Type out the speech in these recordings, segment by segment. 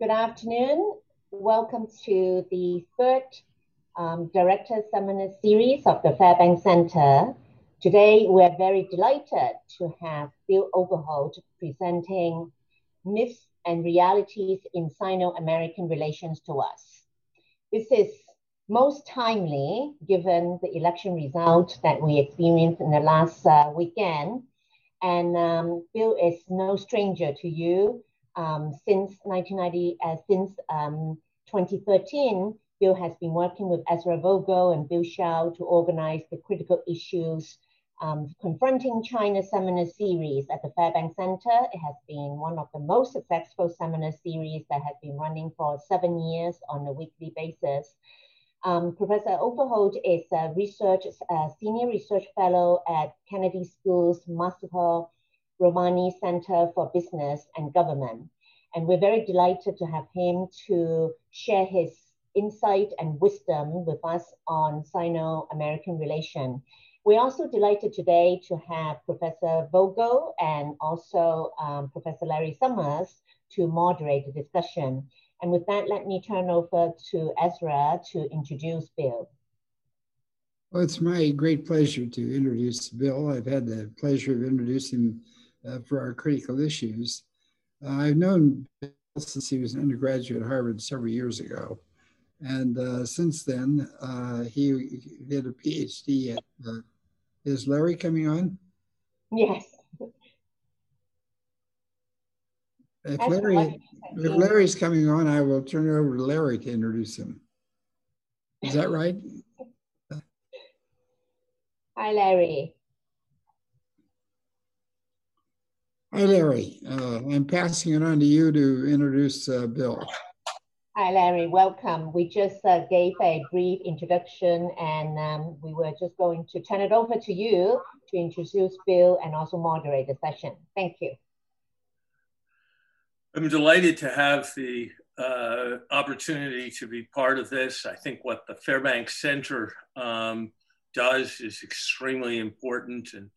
Good afternoon. Welcome to the third um, Director Seminar Series of the Fairbank Center. Today, we're very delighted to have Bill Overholt presenting Myths and Realities in Sino-American Relations to us. This is most timely given the election result that we experienced in the last uh, weekend. And um, Bill is no stranger to you um, since 1990, uh, since um, 2013, Bill has been working with Ezra Vogel and Bill Shao to organize the critical issues um, confronting China seminar series at the Fairbank Center. It has been one of the most successful seminar series that has been running for seven years on a weekly basis. Um, Professor Overholt is a research, a senior research fellow at Kennedy School's Mossavar Rahmani Center for Business and Government. And we're very delighted to have him to share his insight and wisdom with us on Sino-American relation. We're also delighted today to have Professor Vogel and also um, Professor Larry Summers to moderate the discussion. And with that, let me turn over to Ezra to introduce Bill. Well, it's my great pleasure to introduce Bill. I've had the pleasure of introducing for our critical issues. Uh, I've known Bill since he was an undergraduate at Harvard several years ago. And uh, since then, uh, he did a PhD at. Uh, is Larry coming on? Yes. If Larry, if Larry's coming on, I will turn it over to Larry to introduce him. Is that right? Hi, Larry. Hi, Larry. Uh, I'm passing it on to you to introduce uh, Bill. Hi, Larry. Welcome. We just uh, gave a brief introduction and um, we were just going to turn it over to you to introduce Bill and also moderate the session. Thank you. I'm delighted to have the uh, opportunity to be part of this. I think what the Fairbanks Center um, does is extremely important and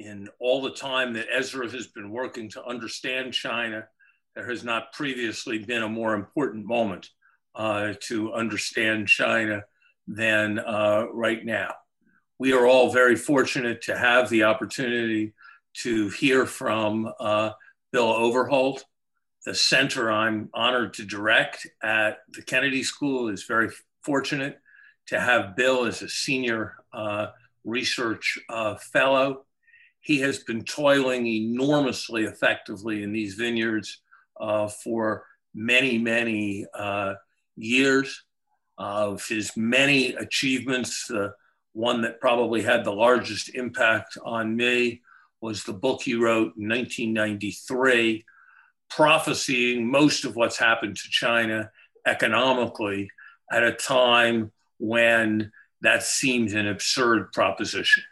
in all the time that Ezra has been working to understand China, there has not previously been a more important moment uh, to understand China than uh, right now. We are all very fortunate to have the opportunity to hear from uh, Bill Overholt. The center I'm honored to direct at the Kennedy School is very fortunate to have Bill as a senior uh, research uh, fellow he has been toiling enormously effectively in these vineyards uh, for many, many uh, years. Of his many achievements, the one that probably had the largest impact on me was the book he wrote in 1993, prophesying most of what's happened to China economically at a time when that seemed an absurd proposition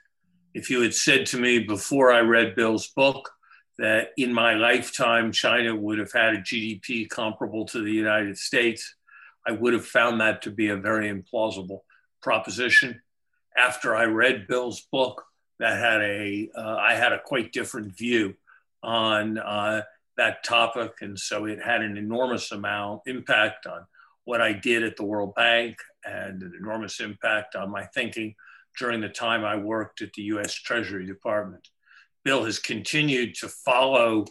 if you had said to me before I read Bill's book that in my lifetime China would have had a GDP comparable to the United States, I would have found that to be a very implausible proposition. After I read Bill's book, that had a uh, I had a quite different view on uh, that topic, and so it had an enormous amount impact on what I did at the World Bank and an enormous impact on my thinking during the time I worked at the US Treasury Department. Bill has continued to follow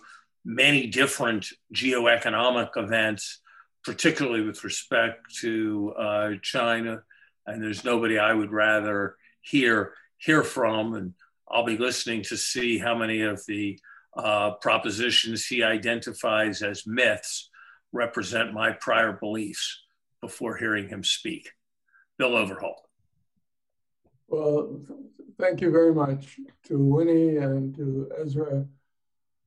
many different geoeconomic events, particularly with respect to uh, China. And there's nobody I would rather hear hear from. And I'll be listening to see how many of the uh, propositions he identifies as myths represent my prior beliefs before hearing him speak. Bill Overholt. Well, thank you very much to Winnie and to Ezra,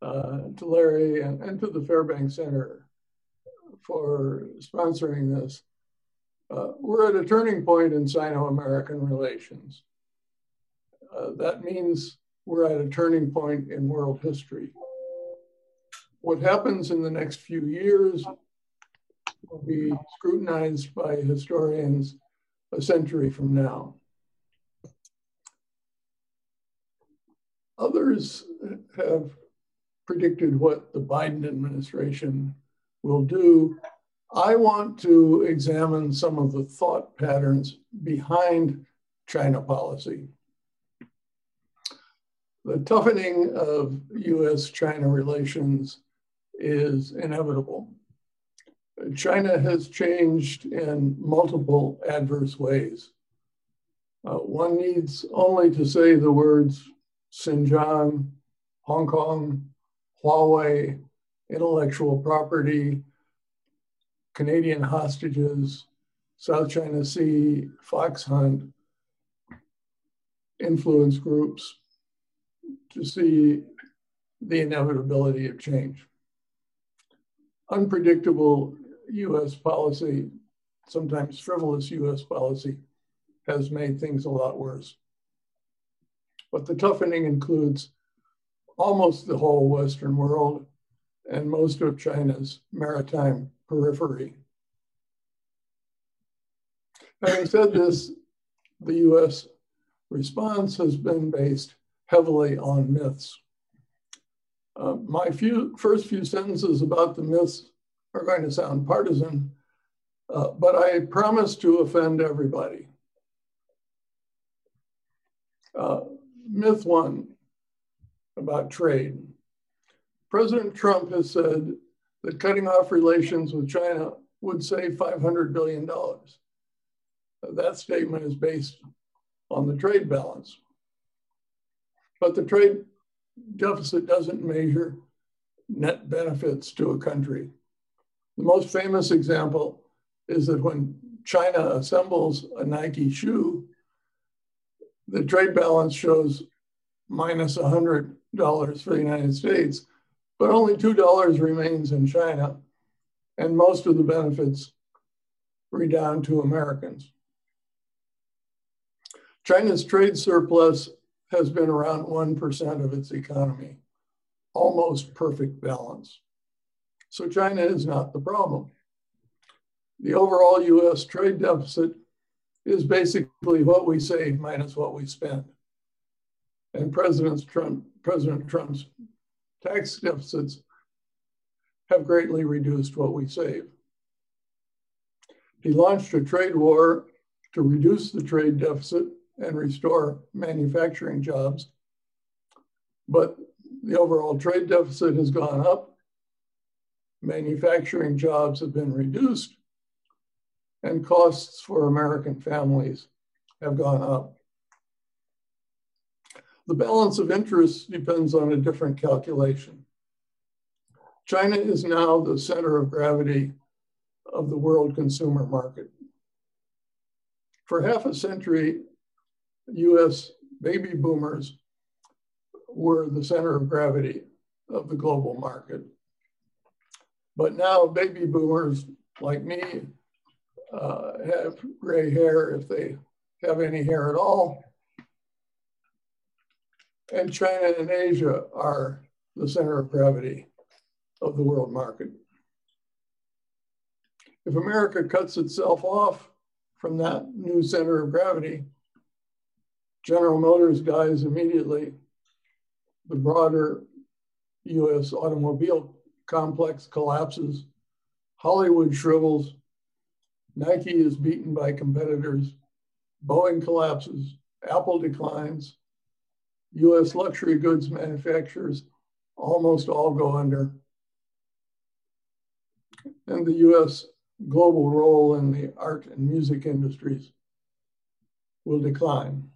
uh, to Larry, and, and to the Fairbanks Center for sponsoring this. Uh, we're at a turning point in Sino-American relations. Uh, that means we're at a turning point in world history. What happens in the next few years will be scrutinized by historians a century from now. Others have predicted what the Biden administration will do. I want to examine some of the thought patterns behind China policy. The toughening of US China relations is inevitable. China has changed in multiple adverse ways. Uh, one needs only to say the words Xinjiang, Hong Kong, Huawei, intellectual property, Canadian hostages, South China Sea, fox hunt, influence groups to see the inevitability of change. Unpredictable US policy, sometimes frivolous US policy, has made things a lot worse. But the toughening includes almost the whole Western world and most of China's maritime periphery. Having said this, the US response has been based heavily on myths. Uh, my few, first few sentences about the myths are going to sound partisan, uh, but I promise to offend everybody. Uh, myth one about trade. President Trump has said that cutting off relations with China would save $500 billion. That statement is based on the trade balance. But the trade deficit doesn't measure net benefits to a country. The most famous example is that when China assembles a Nike shoe, the trade balance shows minus $100 for the United States, but only $2 remains in China, and most of the benefits redound to Americans. China's trade surplus has been around 1% of its economy, almost perfect balance. So China is not the problem. The overall US trade deficit is basically what we save minus what we spend. And President, Trump, President Trump's tax deficits have greatly reduced what we save. He launched a trade war to reduce the trade deficit and restore manufacturing jobs. But the overall trade deficit has gone up. Manufacturing jobs have been reduced and costs for American families have gone up. The balance of interest depends on a different calculation. China is now the center of gravity of the world consumer market. For half a century, US baby boomers were the center of gravity of the global market. But now baby boomers like me uh, have gray hair if they have any hair at all. And China and Asia are the center of gravity of the world market. If America cuts itself off from that new center of gravity, General Motors dies immediately. The broader US automobile complex collapses. Hollywood shrivels. Nike is beaten by competitors. Boeing collapses. Apple declines. US luxury goods manufacturers almost all go under. And the US global role in the art and music industries will decline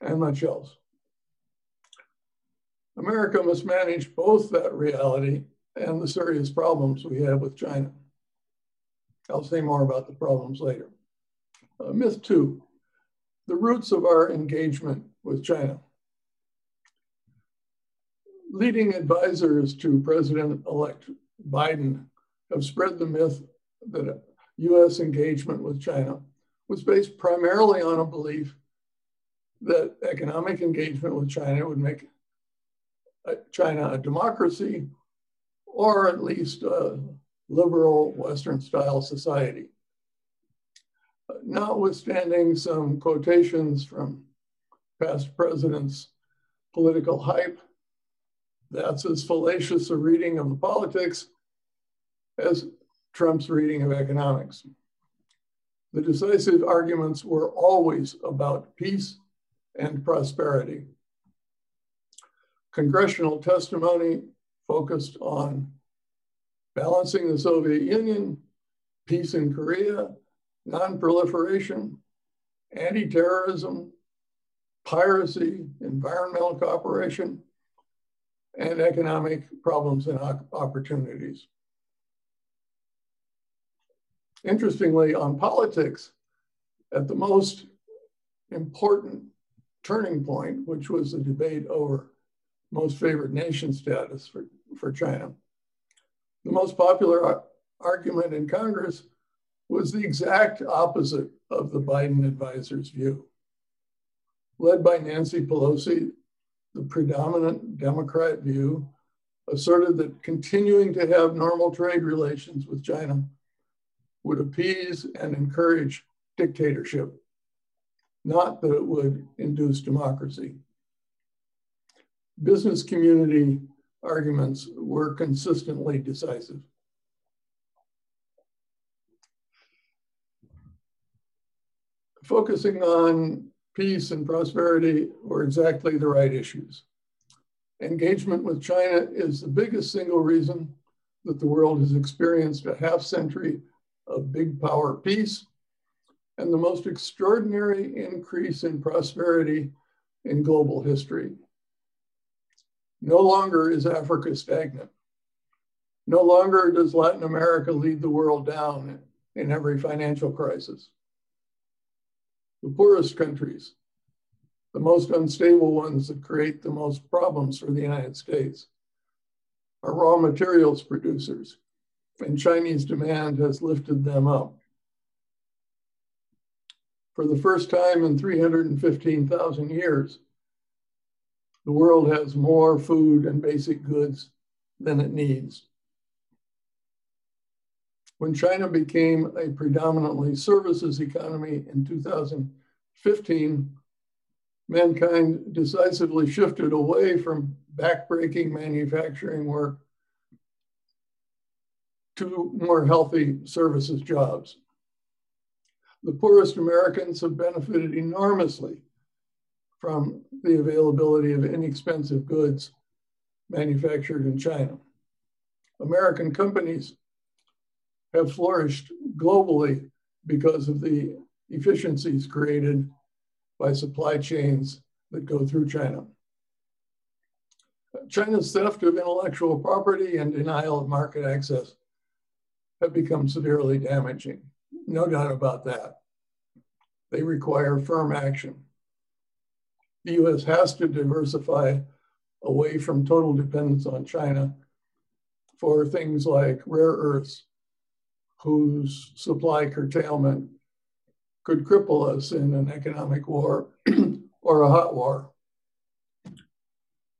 and much else. America must manage both that reality and the serious problems we have with China. I'll say more about the problems later. Uh, myth two, the roots of our engagement with China. Leading advisors to President-elect Biden have spread the myth that US engagement with China was based primarily on a belief that economic engagement with China would make China a democracy or at least a liberal Western style society. Notwithstanding some quotations from past presidents' political hype, that's as fallacious a reading of the politics as Trump's reading of economics. The decisive arguments were always about peace and prosperity. Congressional testimony focused on balancing the Soviet Union, peace in Korea, non-proliferation, anti-terrorism, piracy, environmental cooperation, and economic problems and opportunities. Interestingly, on politics, at the most important turning point, which was the debate over most favored nation status for, for China, the most popular argument in Congress was the exact opposite of the Biden advisor's view. Led by Nancy Pelosi, the predominant Democrat view asserted that continuing to have normal trade relations with China would appease and encourage dictatorship, not that it would induce democracy. Business community arguments were consistently decisive. Focusing on peace and prosperity were exactly the right issues. Engagement with China is the biggest single reason that the world has experienced a half century of big power peace and the most extraordinary increase in prosperity in global history. No longer is Africa stagnant. No longer does Latin America lead the world down in every financial crisis. The poorest countries, the most unstable ones that create the most problems for the United States, are raw materials producers and Chinese demand has lifted them up. For the first time in 315,000 years, the world has more food and basic goods than it needs. When China became a predominantly services economy in 2015, mankind decisively shifted away from backbreaking manufacturing work to more healthy services jobs. The poorest Americans have benefited enormously from the availability of inexpensive goods manufactured in China. American companies have flourished globally because of the efficiencies created by supply chains that go through China. China's theft of intellectual property and denial of market access have become severely damaging. No doubt about that. They require firm action. The US has to diversify away from total dependence on China for things like rare earths, whose supply curtailment could cripple us in an economic war or a hot war.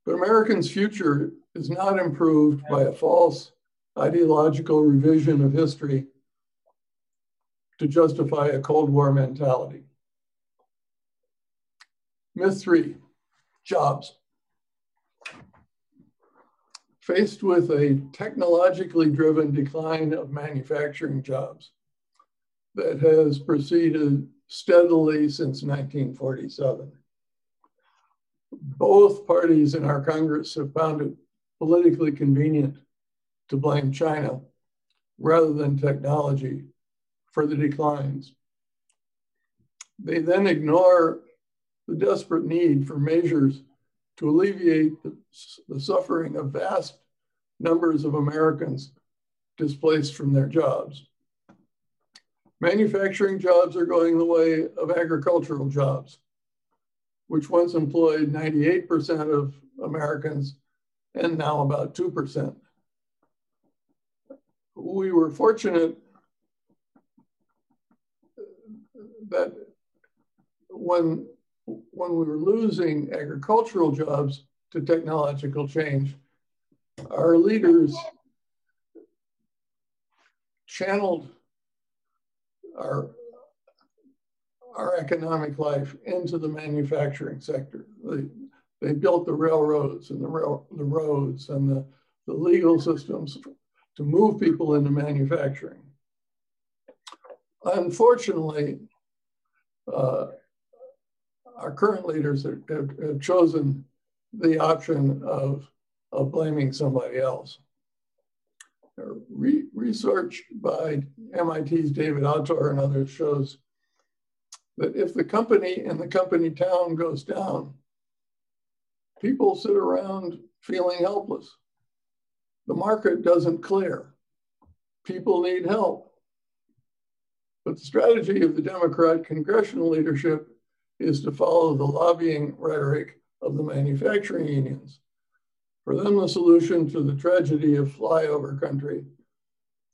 But Americans' future is not improved by a false ideological revision of history to justify a Cold War mentality. Myth three, jobs. Faced with a technologically driven decline of manufacturing jobs that has proceeded steadily since 1947. Both parties in our Congress have found it politically convenient to blame China rather than technology for the declines. They then ignore the desperate need for measures to alleviate the, the, suffering of vast numbers of Americans displaced from their jobs. Manufacturing jobs are going the way of agricultural jobs, which once employed 98% of Americans and now about 2% we were fortunate that when when we were losing agricultural jobs to technological change, our leaders channeled our our economic life into the manufacturing sector. They, they built the railroads and the rail, the roads and the, the legal systems to move people into manufacturing. Unfortunately, uh, our current leaders have, have, chosen the option of, of blaming somebody else. Re research by MIT's David Autor and others shows that if the company and the company town goes down, people sit around feeling helpless. The market doesn't clear. People need help. But the strategy of the Democrat congressional leadership is to follow the lobbying rhetoric of the manufacturing unions. For them, the solution to the tragedy of flyover country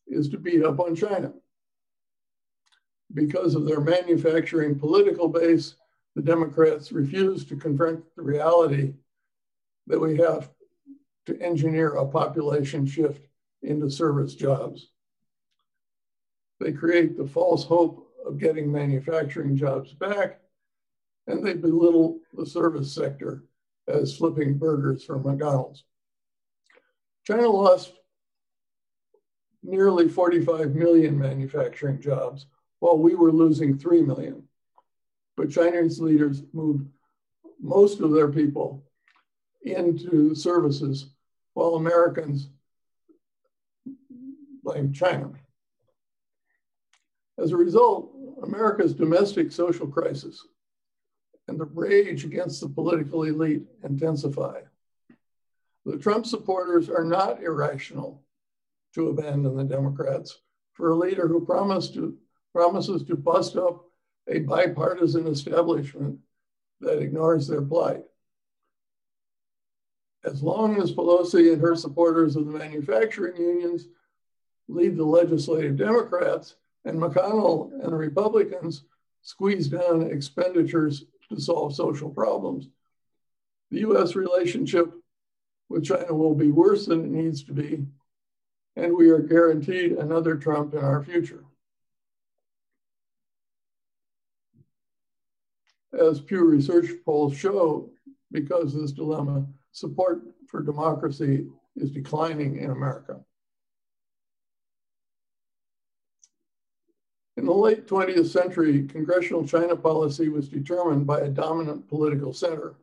is to beat up on China. Because of their manufacturing political base, the Democrats refuse to confront the reality that we have to engineer a population shift into service jobs. They create the false hope of getting manufacturing jobs back, and they belittle the service sector as flipping burgers for McDonald's. China lost nearly 45 million manufacturing jobs while we were losing 3 million. But Chinese leaders moved most of their people into services while Americans blame China. As a result, America's domestic social crisis and the rage against the political elite intensify. The Trump supporters are not irrational to abandon the Democrats for a leader who to, promises to bust up a bipartisan establishment that ignores their plight. As long as Pelosi and her supporters of the manufacturing unions lead the legislative Democrats and McConnell and the Republicans squeeze down expenditures to solve social problems. The US relationship with China will be worse than it needs to be, and we are guaranteed another Trump in our future. As Pew Research polls show, because of this dilemma, support for democracy is declining in America. In the late 20th century, congressional China policy was determined by a dominant political center.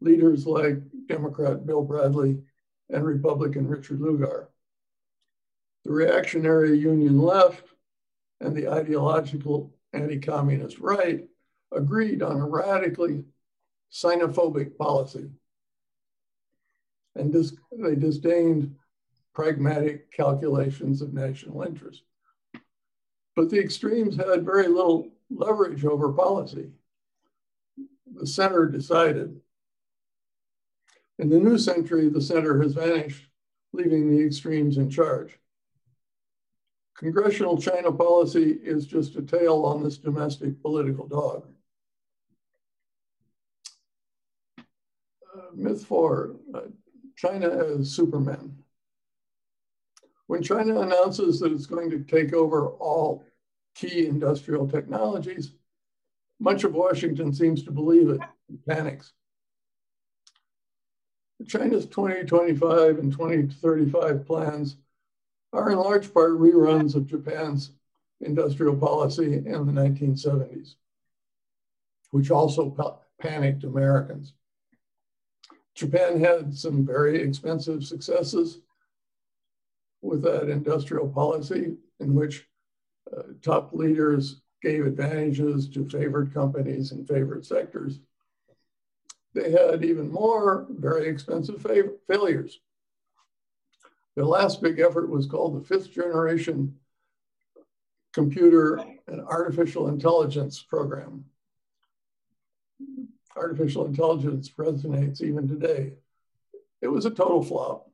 Leaders like Democrat Bill Bradley and Republican Richard Lugar. The reactionary Union left and the ideological anti communist right agreed on a radically xenophobic policy. And dis- they disdained pragmatic calculations of national interest. But the extremes had very little leverage over policy. The center decided. In the new century, the center has vanished, leaving the extremes in charge. Congressional China policy is just a tail on this domestic political dog. Uh, myth four uh, China as Superman. When China announces that it's going to take over all key industrial technologies, much of Washington seems to believe it and panics. China's 2025 and 2035 plans are in large part reruns of Japan's industrial policy in the 1970s, which also panicked Americans. Japan had some very expensive successes with that industrial policy in which uh, top leaders gave advantages to favored companies and favored sectors. They had even more very expensive failures. Their last big effort was called the fifth generation computer and artificial intelligence program. Artificial intelligence resonates even today. It was a total flop.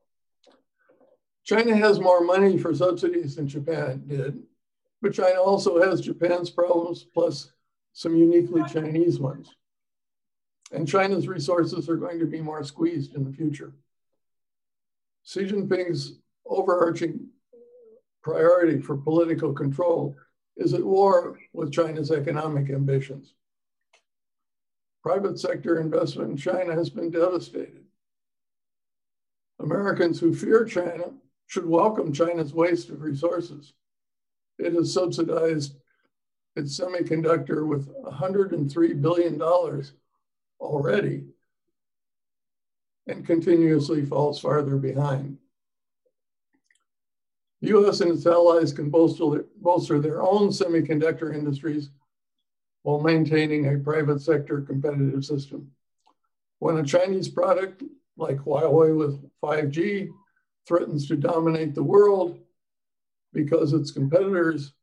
China has more money for subsidies than Japan did, but China also has Japan's problems plus some uniquely Chinese ones. And China's resources are going to be more squeezed in the future. Xi Jinping's overarching priority for political control is at war with China's economic ambitions. Private sector investment in China has been devastated. Americans who fear China should welcome China's waste of resources. It has subsidized its semiconductor with $103 billion already and continuously falls farther behind. The US and its allies can bolster, bolster their own semiconductor industries while maintaining a private sector competitive system. When a Chinese product like Huawei with 5G threatens to dominate the world because its competitors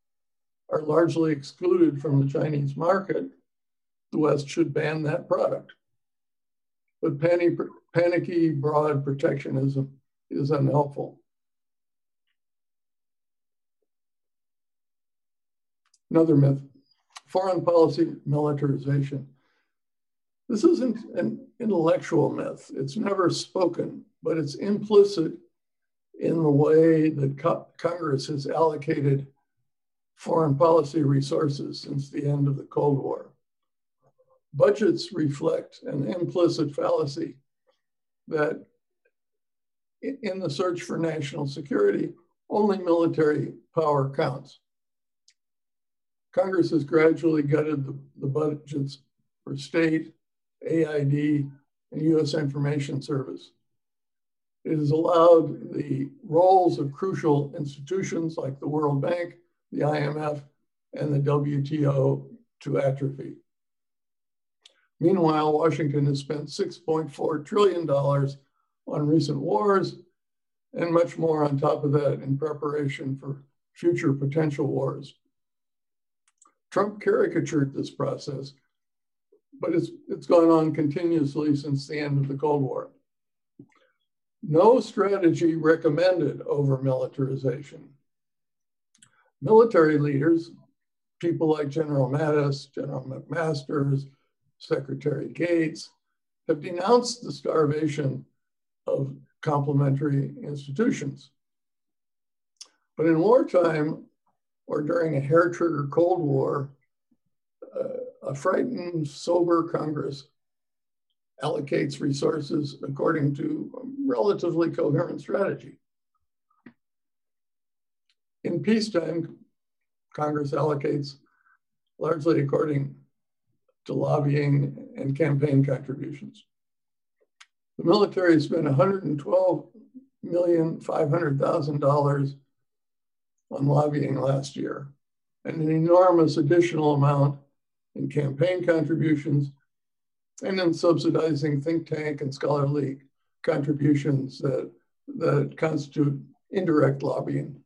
are largely excluded from the Chinese market, the West should ban that product. But panicky broad protectionism is unhelpful. Another myth, foreign policy militarization. This isn't an intellectual myth. It's never spoken, but it's implicit in the way that co Congress has allocated foreign policy resources since the end of the Cold War. Budgets reflect an implicit fallacy that in the search for national security, only military power counts. Congress has gradually gutted the, the budgets for state, AID, and US Information Service. It has allowed the roles of crucial institutions like the World Bank, the IMF, and the WTO to atrophy. Meanwhile, Washington has spent $6.4 trillion on recent wars and much more on top of that in preparation for future potential wars. Trump caricatured this process, but it's, it's gone on continuously since the end of the Cold War. No strategy recommended over militarization. Military leaders, people like General Mattis, General McMaster's, Secretary Gates, have denounced the starvation of complementary institutions. But in wartime, or during a hair trigger Cold War, uh, a frightened, sober Congress allocates resources according to a relatively coherent strategy. In peacetime, Congress allocates largely according to lobbying and campaign contributions. The military spent $112,500,000 on lobbying last year, and an enormous additional amount in campaign contributions and in subsidizing think tank and scholarly contributions that, that constitute indirect lobbying.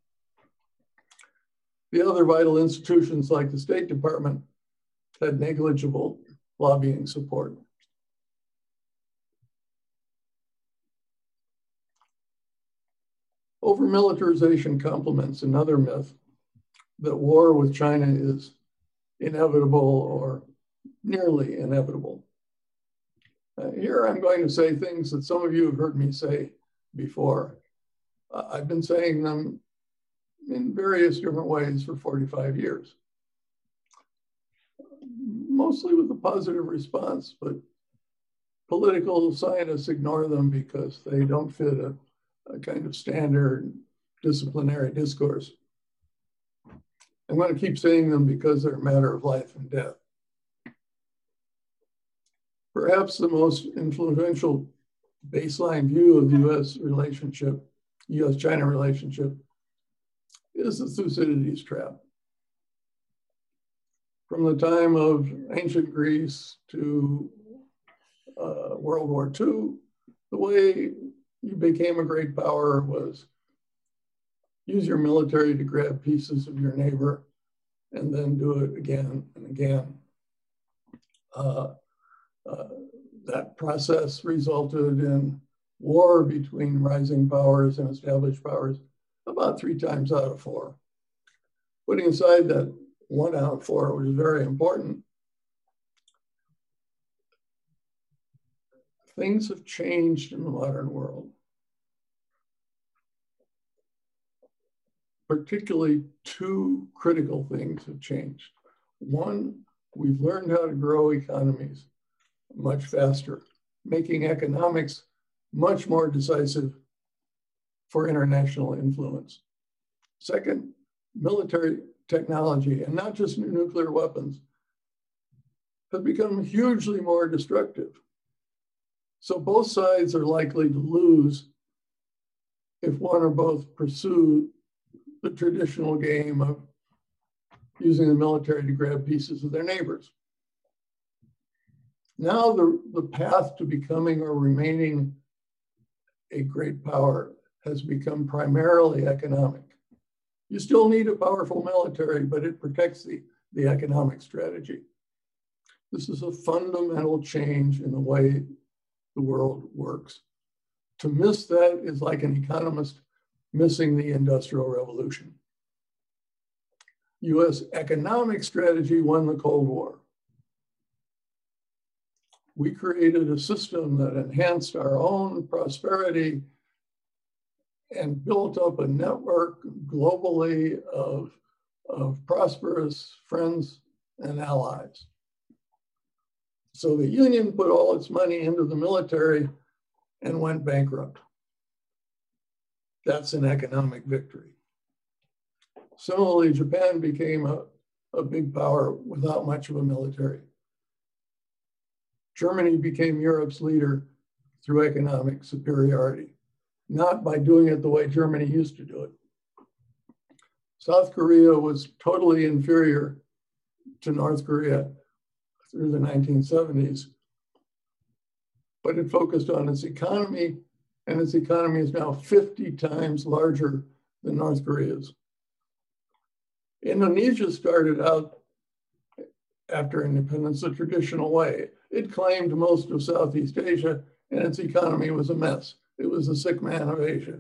The other vital institutions like the State Department had negligible lobbying support. Over militarization complements another myth that war with China is inevitable or nearly inevitable. Uh, here I'm going to say things that some of you have heard me say before. Uh, I've been saying them in various different ways for 45 years, mostly with a positive response, but political scientists ignore them because they don't fit a a kind of standard disciplinary discourse. I'm going to keep saying them because they're a matter of life and death. Perhaps the most influential baseline view of the US relationship, US China relationship, is the Thucydides trap. From the time of ancient Greece to uh, World War II, the way you became a great power was use your military to grab pieces of your neighbor and then do it again and again. Uh, uh, that process resulted in war between rising powers and established powers about three times out of four. Putting aside that one out of four, is very important, things have changed in the modern world. Particularly two critical things have changed. One, we've learned how to grow economies much faster, making economics much more decisive for international influence. Second, military technology, and not just nuclear weapons, has become hugely more destructive. So both sides are likely to lose if one or both pursue the traditional game of using the military to grab pieces of their neighbors. Now the, the path to becoming or remaining a great power has become primarily economic. You still need a powerful military, but it protects the, the economic strategy. This is a fundamental change in the way the world works. To miss that is like an economist missing the Industrial Revolution. US economic strategy won the Cold War. We created a system that enhanced our own prosperity and built up a network globally of, of prosperous friends and allies. Soviet Union put all its money into the military and went bankrupt. That's an economic victory. Similarly, Japan became a, a big power without much of a military. Germany became Europe's leader through economic superiority, not by doing it the way Germany used to do it. South Korea was totally inferior to North Korea through the 1970s, but it focused on its economy, and its economy is now 50 times larger than North Korea's. Indonesia started out after independence the traditional way. It claimed most of Southeast Asia, and its economy was a mess. It was the sick man of Asia.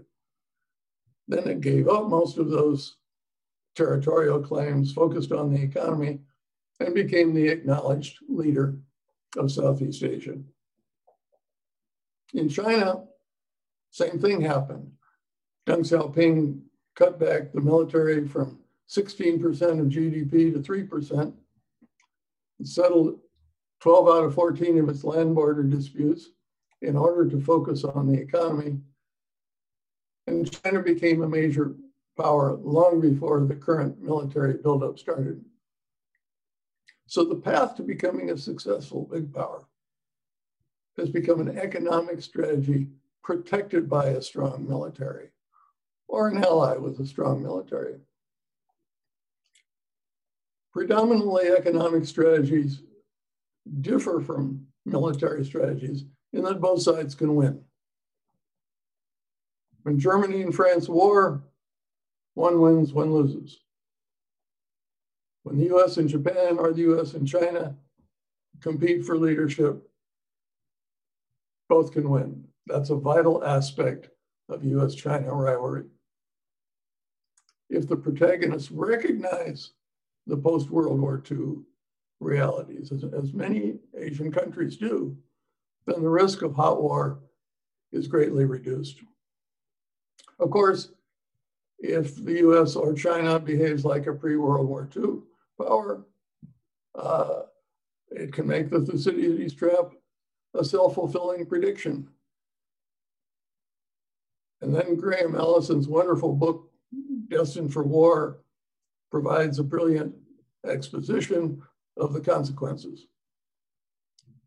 Then it gave up most of those territorial claims, focused on the economy, and became the acknowledged leader of Southeast Asia. In China, same thing happened. Deng Xiaoping cut back the military from 16% of GDP to 3%, and settled 12 out of 14 of its land border disputes in order to focus on the economy. And China became a major power long before the current military buildup started. So the path to becoming a successful big power has become an economic strategy protected by a strong military or an ally with a strong military. Predominantly economic strategies differ from military strategies in that both sides can win. When Germany and France war, one wins, one loses. When the US and Japan or the US and China compete for leadership, both can win. That's a vital aspect of US China rivalry. If the protagonists recognize the post World War II realities, as, as many Asian countries do, then the risk of hot war is greatly reduced. Of course, if the US or China behaves like a pre World War II power. Uh, it can make the Thucydides trap a self-fulfilling prediction. And then Graham Allison's wonderful book, Destined for War, provides a brilliant exposition of the consequences.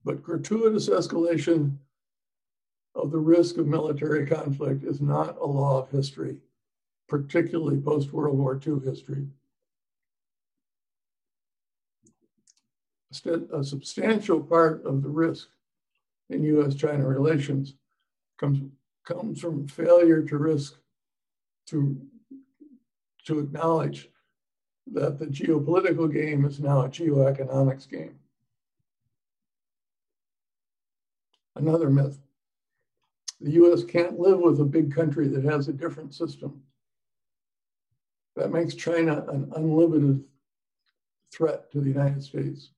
But gratuitous escalation of the risk of military conflict is not a law of history, particularly post-World War II history. a substantial part of the risk in US-China relations comes, comes from failure to risk to, to acknowledge that the geopolitical game is now a geoeconomics game. Another myth. The US can't live with a big country that has a different system. That makes China an unlimited threat to the United States.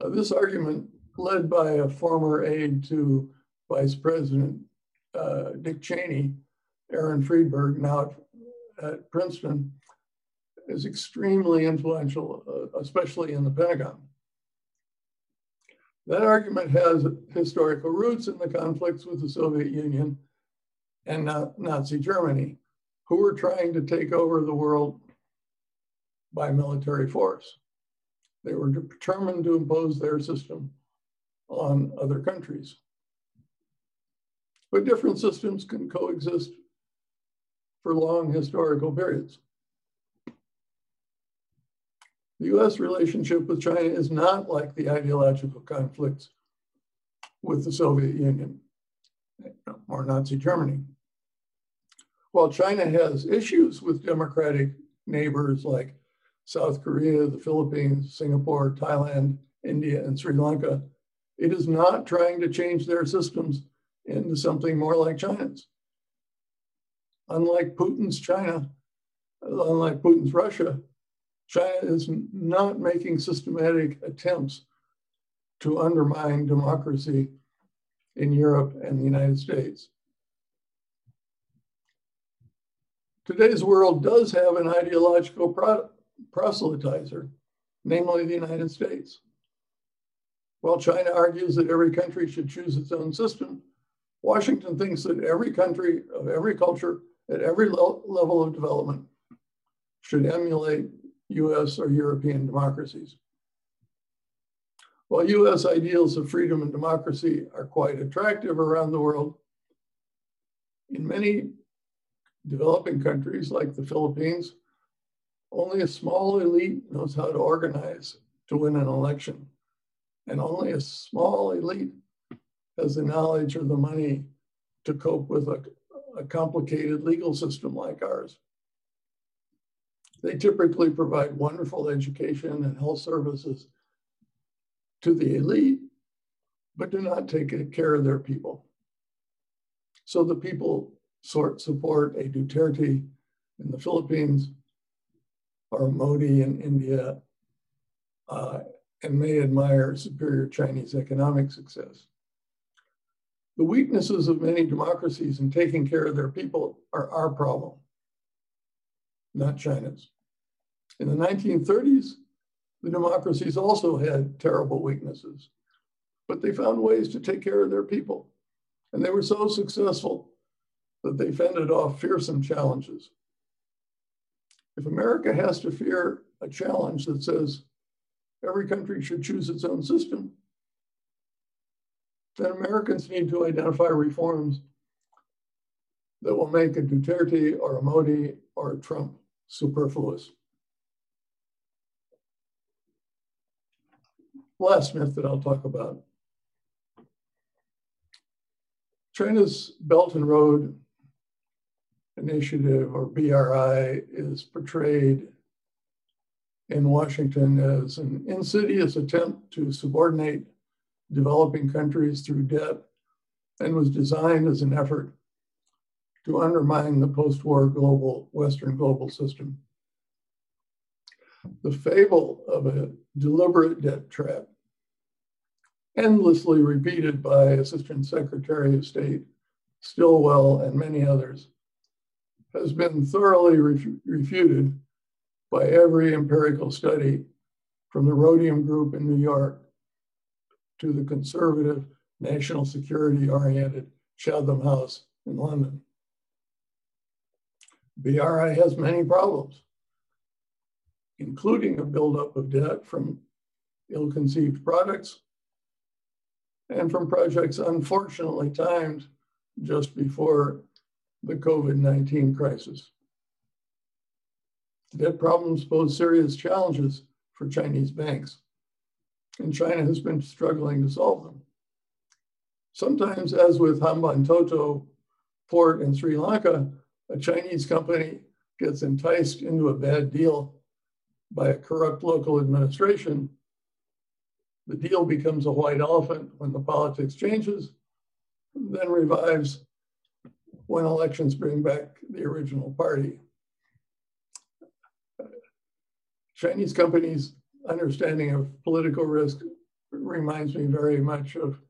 Uh, this argument, led by a former aide to Vice President uh, Dick Cheney, Aaron Friedberg, now at, at Princeton, is extremely influential, uh, especially in the Pentagon. That argument has historical roots in the conflicts with the Soviet Union and Nazi Germany, who were trying to take over the world by military force. They were determined to impose their system on other countries. But different systems can coexist for long historical periods. The US relationship with China is not like the ideological conflicts with the Soviet Union or Nazi Germany. While China has issues with democratic neighbors like South Korea, the Philippines, Singapore, Thailand, India, and Sri Lanka, it is not trying to change their systems into something more like China's. Unlike Putin's China, unlike Putin's Russia, China is not making systematic attempts to undermine democracy in Europe and the United States. Today's world does have an ideological pro proselytizer, namely the United States. While China argues that every country should choose its own system, Washington thinks that every country of every culture at every level of development should emulate US or European democracies. While US ideals of freedom and democracy are quite attractive around the world, in many developing countries like the Philippines, only a small elite knows how to organize to win an election. And only a small elite has the knowledge or the money to cope with a, a complicated legal system like ours. They typically provide wonderful education and health services to the elite, but do not take care of their people. So the people sort support a Duterte in the Philippines or Modi in India uh, and may admire superior Chinese economic success. The weaknesses of many democracies in taking care of their people are our problem, not China's. In the 1930s, the democracies also had terrible weaknesses, but they found ways to take care of their people. And they were so successful that they fended off fearsome challenges. If America has to fear a challenge that says every country should choose its own system, then Americans need to identify reforms that will make a Duterte or a Modi or a Trump superfluous. Last myth that I'll talk about. China's Belt and Road Initiative, or BRI, is portrayed in Washington as an insidious attempt to subordinate developing countries through debt and was designed as an effort to undermine the post-war global Western global system. The fable of a deliberate debt trap, endlessly repeated by Assistant Secretary of State Stilwell and many others, has been thoroughly ref- refuted by every empirical study from the Rhodium Group in New York to the conservative, national security oriented Chatham House in London. BRI has many problems, including a buildup of debt from ill conceived products and from projects unfortunately timed just before the COVID 19 crisis. Debt problems pose serious challenges for Chinese banks and China has been struggling to solve them. Sometimes, as with Hambantota port in Sri Lanka, a Chinese company gets enticed into a bad deal by a corrupt local administration. The deal becomes a white elephant when the politics changes, then revives when elections bring back the original party. Chinese companies understanding of political risk reminds me very much of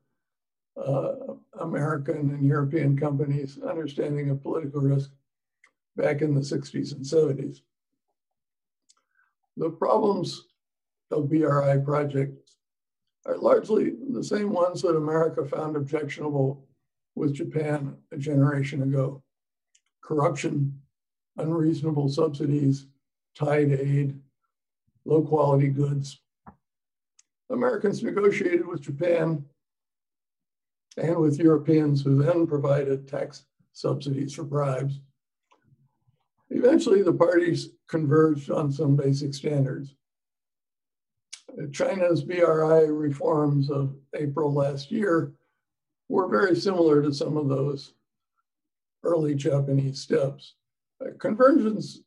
uh, American and European companies' understanding of political risk back in the 60s and 70s. The problems of BRI projects are largely the same ones that America found objectionable with Japan a generation ago. corruption, unreasonable subsidies, tied aid, low quality goods. Americans negotiated with Japan and with Europeans who then provided tax subsidies for bribes. Eventually, the parties converged on some basic standards. China's BRI reforms of April last year were very similar to some of those early Japanese steps. Convergence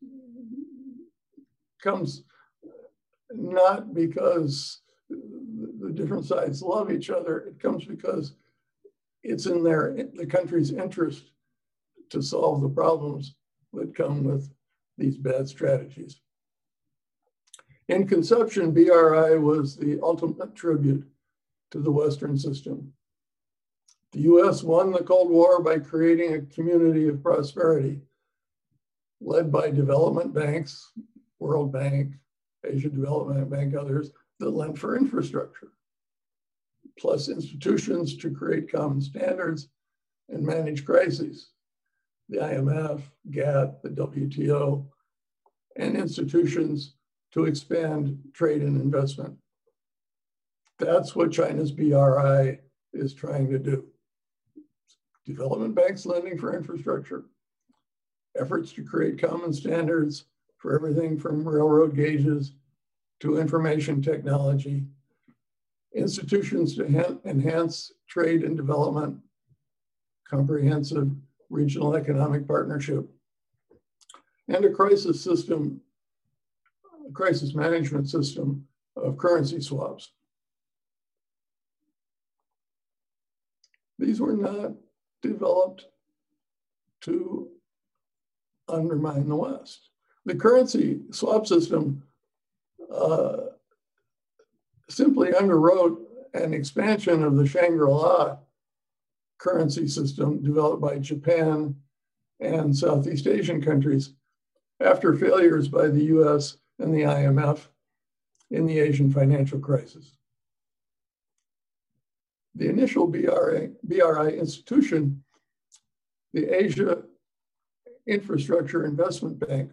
comes not because the different sides love each other, it comes because it's in their the country's interest to solve the problems that come with these bad strategies. In conception, BRI was the ultimate tribute to the Western system. The US won the Cold War by creating a community of prosperity led by development banks, World Bank, Asia Development Bank, others that lent for infrastructure, plus institutions to create common standards and manage crises. The IMF, GATT, the WTO, and institutions to expand trade and investment. That's what China's BRI is trying to do. Development banks lending for infrastructure, efforts to create common standards for everything from railroad gauges to information technology, institutions to enhance trade and development, comprehensive regional economic partnership, and a crisis system crisis management system of currency swaps. These were not developed to undermine the West. The currency swap system uh, simply underwrote an expansion of the Chiang Mai currency system developed by Japan and Southeast Asian countries after failures by the US and the IMF in the Asian financial crisis. The initial BRI, BRI institution, the Asia Infrastructure Investment Bank,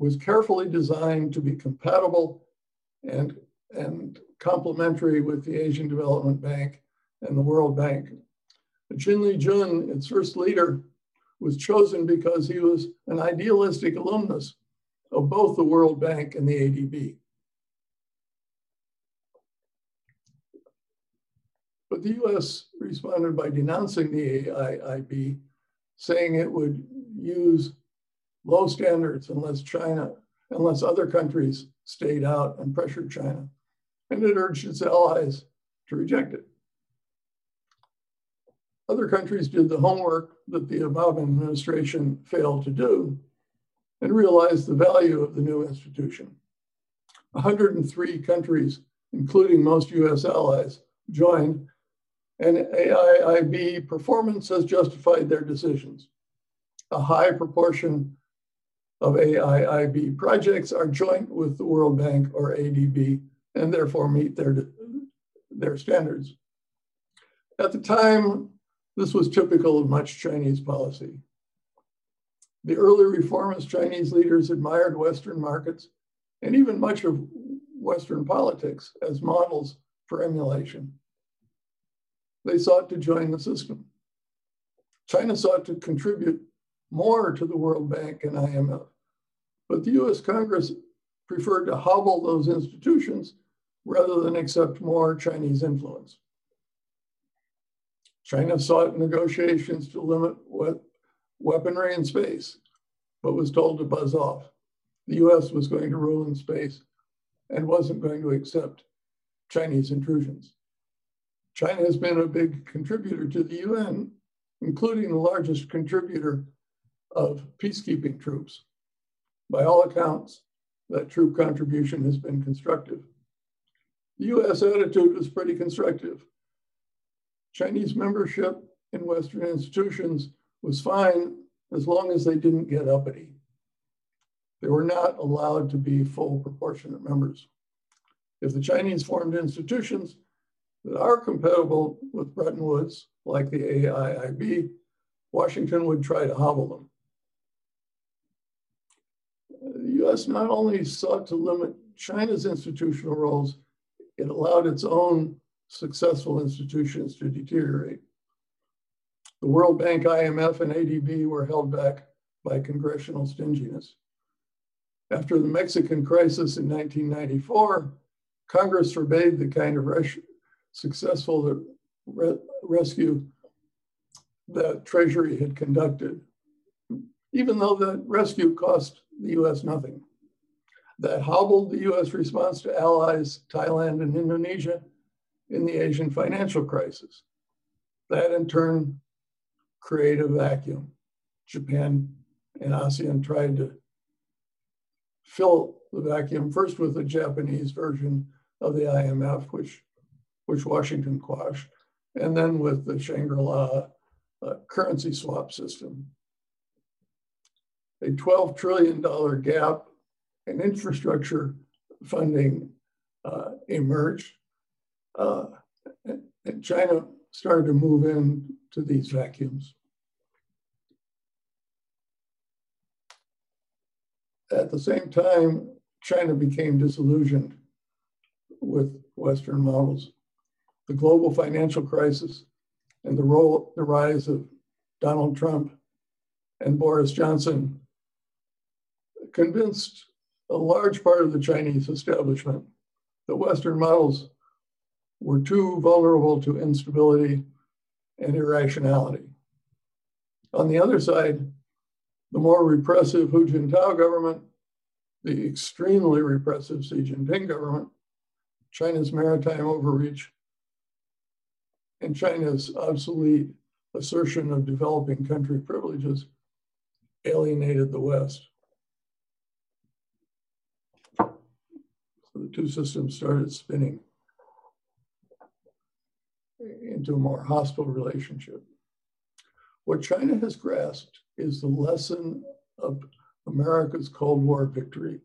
was carefully designed to be compatible and, and complementary with the Asian Development Bank and the World Bank. Li Jun, its first leader, was chosen because he was an idealistic alumnus of both the World Bank and the ADB. But the US responded by denouncing the AIIB, saying it would use low standards unless China, unless other countries stayed out and pressured China. And it urged its allies to reject it. Other countries did the homework that the Obama administration failed to do and realized the value of the new institution. 103 countries, including most US allies, joined, and AIIB performance has justified their decisions. A high proportion of AIIB projects are joint with the World Bank or ADB and therefore meet their, their standards. At the time, this was typical of much Chinese policy. The early reformist Chinese leaders admired Western markets and even much of Western politics as models for emulation. They sought to join the system. China sought to contribute more to the World Bank and IMF, but the US Congress preferred to hobble those institutions rather than accept more Chinese influence. China sought negotiations to limit weaponry in space, but was told to buzz off. The US was going to rule in space and wasn't going to accept Chinese intrusions. China has been a big contributor to the UN, including the largest contributor of peacekeeping troops. By all accounts, that troop contribution has been constructive. The US attitude was pretty constructive. Chinese membership in Western institutions was fine as long as they didn't get uppity. They were not allowed to be full proportionate members. If the Chinese formed institutions that are compatible with Bretton Woods, like the AIIB, Washington would try to hobble them. The US not only sought to limit China's institutional roles, it allowed its own successful institutions to deteriorate. The World Bank, IMF, and ADB were held back by congressional stinginess. After the Mexican crisis in 1994, Congress forbade the kind of res successful re rescue that Treasury had conducted, even though that rescue cost the US nothing. That hobbled the US response to allies, Thailand and Indonesia, in the Asian financial crisis. That in turn created a vacuum. Japan and ASEAN tried to fill the vacuum first with the Japanese version of the IMF, which, which Washington quashed, and then with the Chiang Mai uh, currency swap system. A $12 trillion gap in infrastructure funding uh, emerged. Uh, and China started to move into these vacuums. At the same time, China became disillusioned with Western models. The global financial crisis and the role, the rise of Donald Trump and Boris Johnson convinced a large part of the Chinese establishment that Western models were too vulnerable to instability and irrationality. On the other side, the more repressive Hu Jintao government, the extremely repressive Xi Jinping government, China's maritime overreach, and China's obsolete assertion of developing country privileges alienated the West. So the two systems started spinning into a more hostile relationship. What China has grasped is the lesson of America's Cold War victory.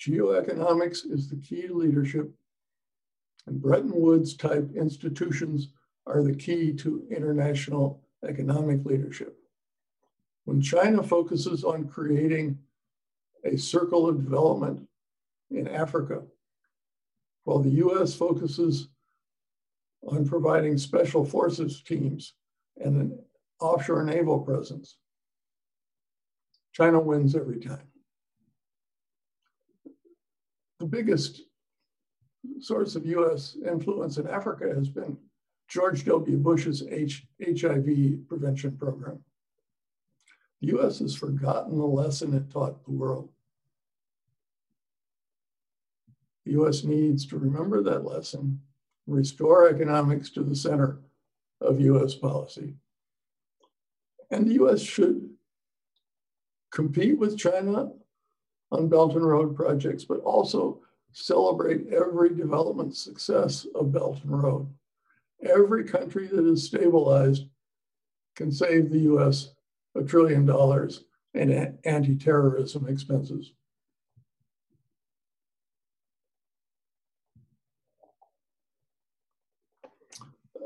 Geoeconomics is the key to leadership, and Bretton Woods type institutions are the key to international economic leadership. When China focuses on creating a circle of development in Africa, while the US focuses on providing special forces teams and an offshore naval presence, China wins every time. The biggest source of US influence in Africa has been George W. Bush's H HIV prevention program. The US has forgotten the lesson it taught the world. The US needs to remember that lesson, restore economics to the center of US policy. And the US should compete with China on Belt and Road projects, but also celebrate every development success of Belt and Road. Every country that is stabilized can save the US a trillion dollars in anti terrorism expenses.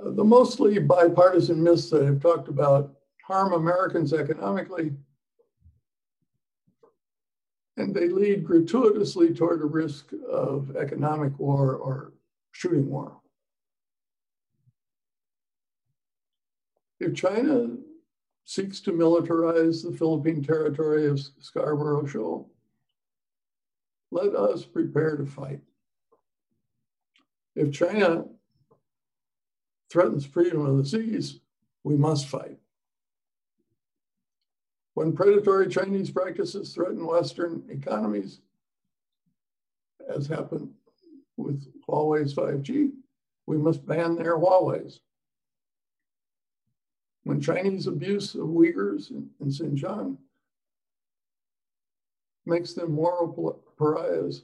The mostly bipartisan myths that I've talked about harm Americans economically and they lead gratuitously toward a risk of economic war or shooting war. If China seeks to militarize the Philippine territory of Scarborough Shoal, let us prepare to fight. If China threatens freedom of the seas, we must fight. When predatory Chinese practices threaten Western economies, as happened with Huawei's 5G, we must ban their Huawei's. When Chinese abuse of Uyghurs in, in Xinjiang makes them moral pariahs,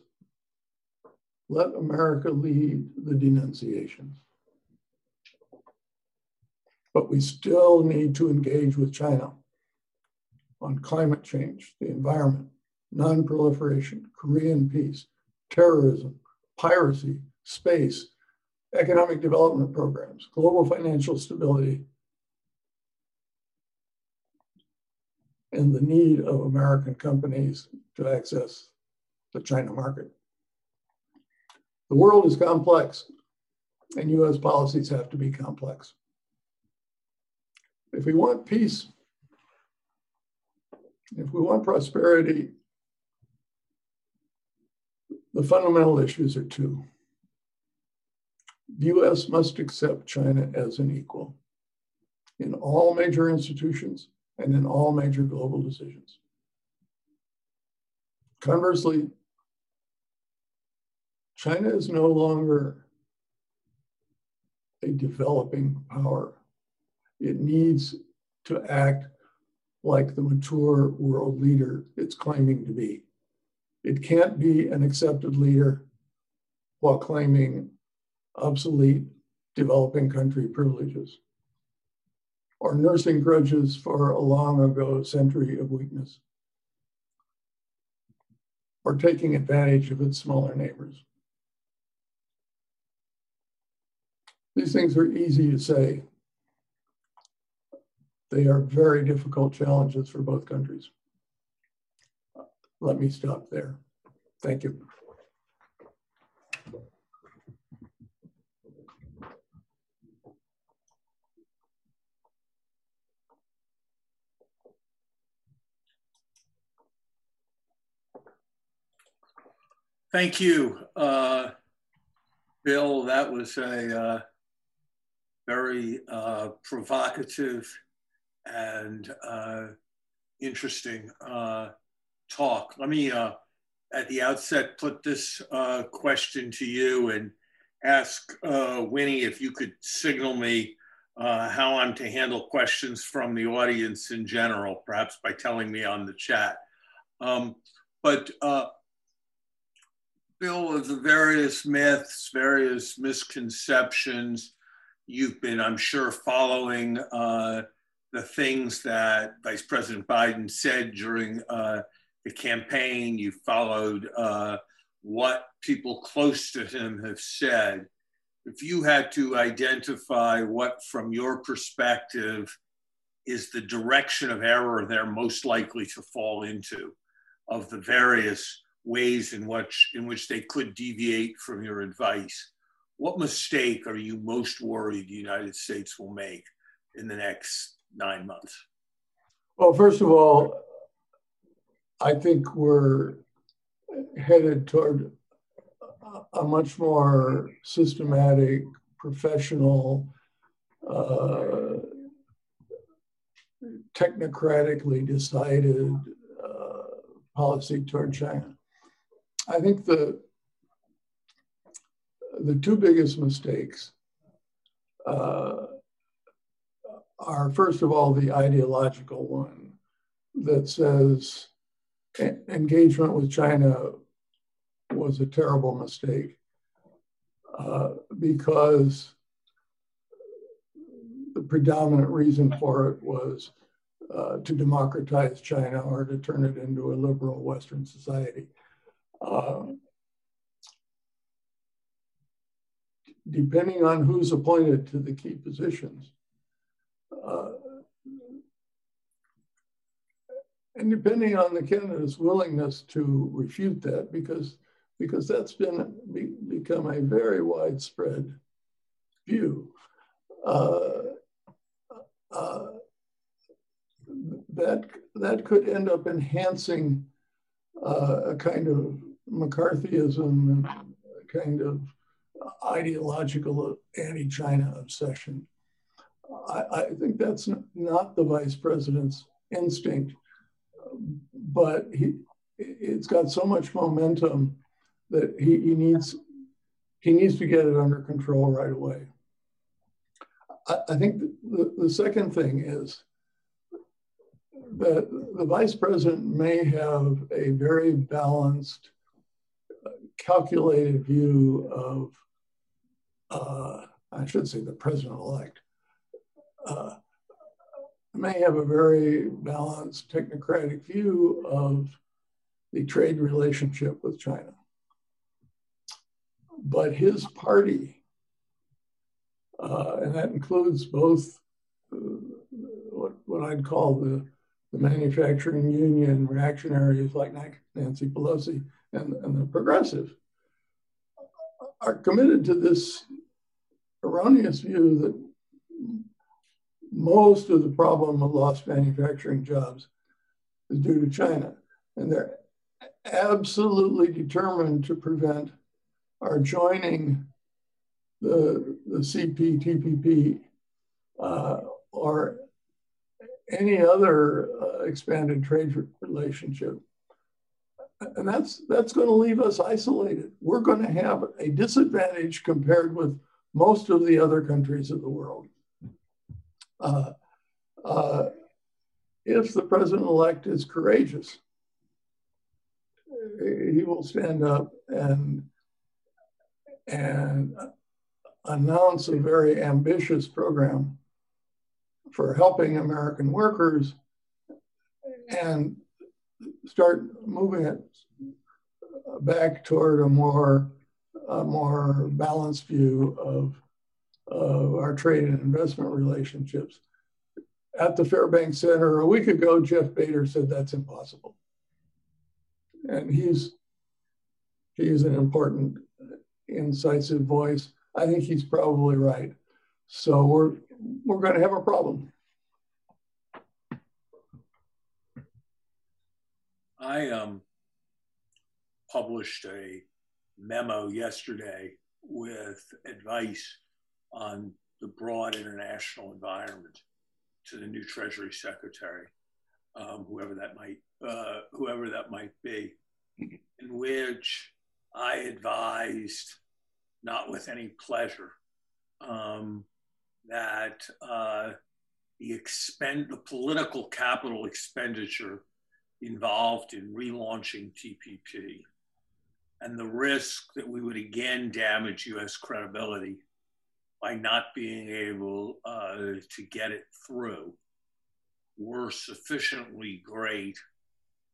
let America lead the denunciations. But we still need to engage with China on climate change, the environment, non-proliferation, Korean peace, terrorism, piracy, space, economic development programs, global financial stability, and the need of American companies to access the China market. The world is complex, and US policies have to be complex. If we want peace, if we want prosperity, the fundamental issues are two. The US must accept China as an equal in all major institutions and in all major global decisions. Conversely, China is no longer a developing power. It needs to act like the mature world leader it's claiming to be. It can't be an accepted leader while claiming obsolete developing country privileges or nursing grudges for a long ago century of weakness or taking advantage of its smaller neighbors. These things are easy to say. They are very difficult challenges for both countries. Let me stop there. Thank you. Thank you, uh, Bill. That was a uh, very uh, provocative and uh, interesting uh, talk. Let me, uh, at the outset, put this question to you and ask Winnie if you could signal me how I'm to handle questions from the audience in general, perhaps by telling me on the chat. Um, but Bill, of the various myths, various misconceptions, you've been, I'm sure, following uh, the things that Vice President Biden said during uh, the campaign. You followed uh, what people close to him have said. If you had to identify what, from your perspective, is the direction of error they're most likely to fall into of the various ways in which in which they could deviate from your advice. What mistake are you most worried the United States will make in the next nine months? Well, first of all, I think we're headed toward a much more systematic, professional, uh, technocratically decided uh, policy toward China. I think the the two biggest mistakes uh, are first of all the ideological one that says engagement with China was a terrible mistake uh, because the predominant reason for it was uh, to democratize China or to turn it into a liberal Western society. Uh, depending on who's appointed to the key positions, uh, and depending on the candidate's willingness to refute that, because because that's been be, become a very widespread view. Uh, uh, that that could end up enhancing uh, a kind of McCarthyism and a kind of ideological anti-China obsession. I, I, think that's not the vice president's instinct, but he, it's got so much momentum that he, he needs he needs to get it under control right away. I, I think the, the second thing is that the vice president may have a very balanced calculated view of, uh, I should say, the president elect, uh, may have a very balanced technocratic view of the trade relationship with China. But his party, uh, and that includes both uh, what, what I'd call the, the manufacturing union reactionaries like Nancy Pelosi and, and the progressives are committed to this erroneous view that most of the problem of lost manufacturing jobs is due to China. And they're absolutely determined to prevent our joining the, the CPTPP uh, or any other uh, expanded trade relationship. And that's, that's going to leave us isolated. We're going to have a disadvantage compared with most of the other countries of the world. Uh, uh, if the president elect is courageous, he will stand up and and announce a very ambitious program for helping American workers and start moving it back toward a more a more balanced view of, of our trade and investment relationships. At the Fairbanks Center a week ago, Jeff Bader said that's impossible. And he's he's an important, incisive voice. I think he's probably right. So we're we're going to have a problem. I um, published a memo yesterday with advice on the broad international environment to the new Treasury Secretary, um, whoever that might uh, whoever that might be, in which I advised, not with any pleasure, um, that uh, the expend the political capital expenditure involved in relaunching TPP and the risk that we would again damage US credibility by not being able uh, to get it through were sufficiently great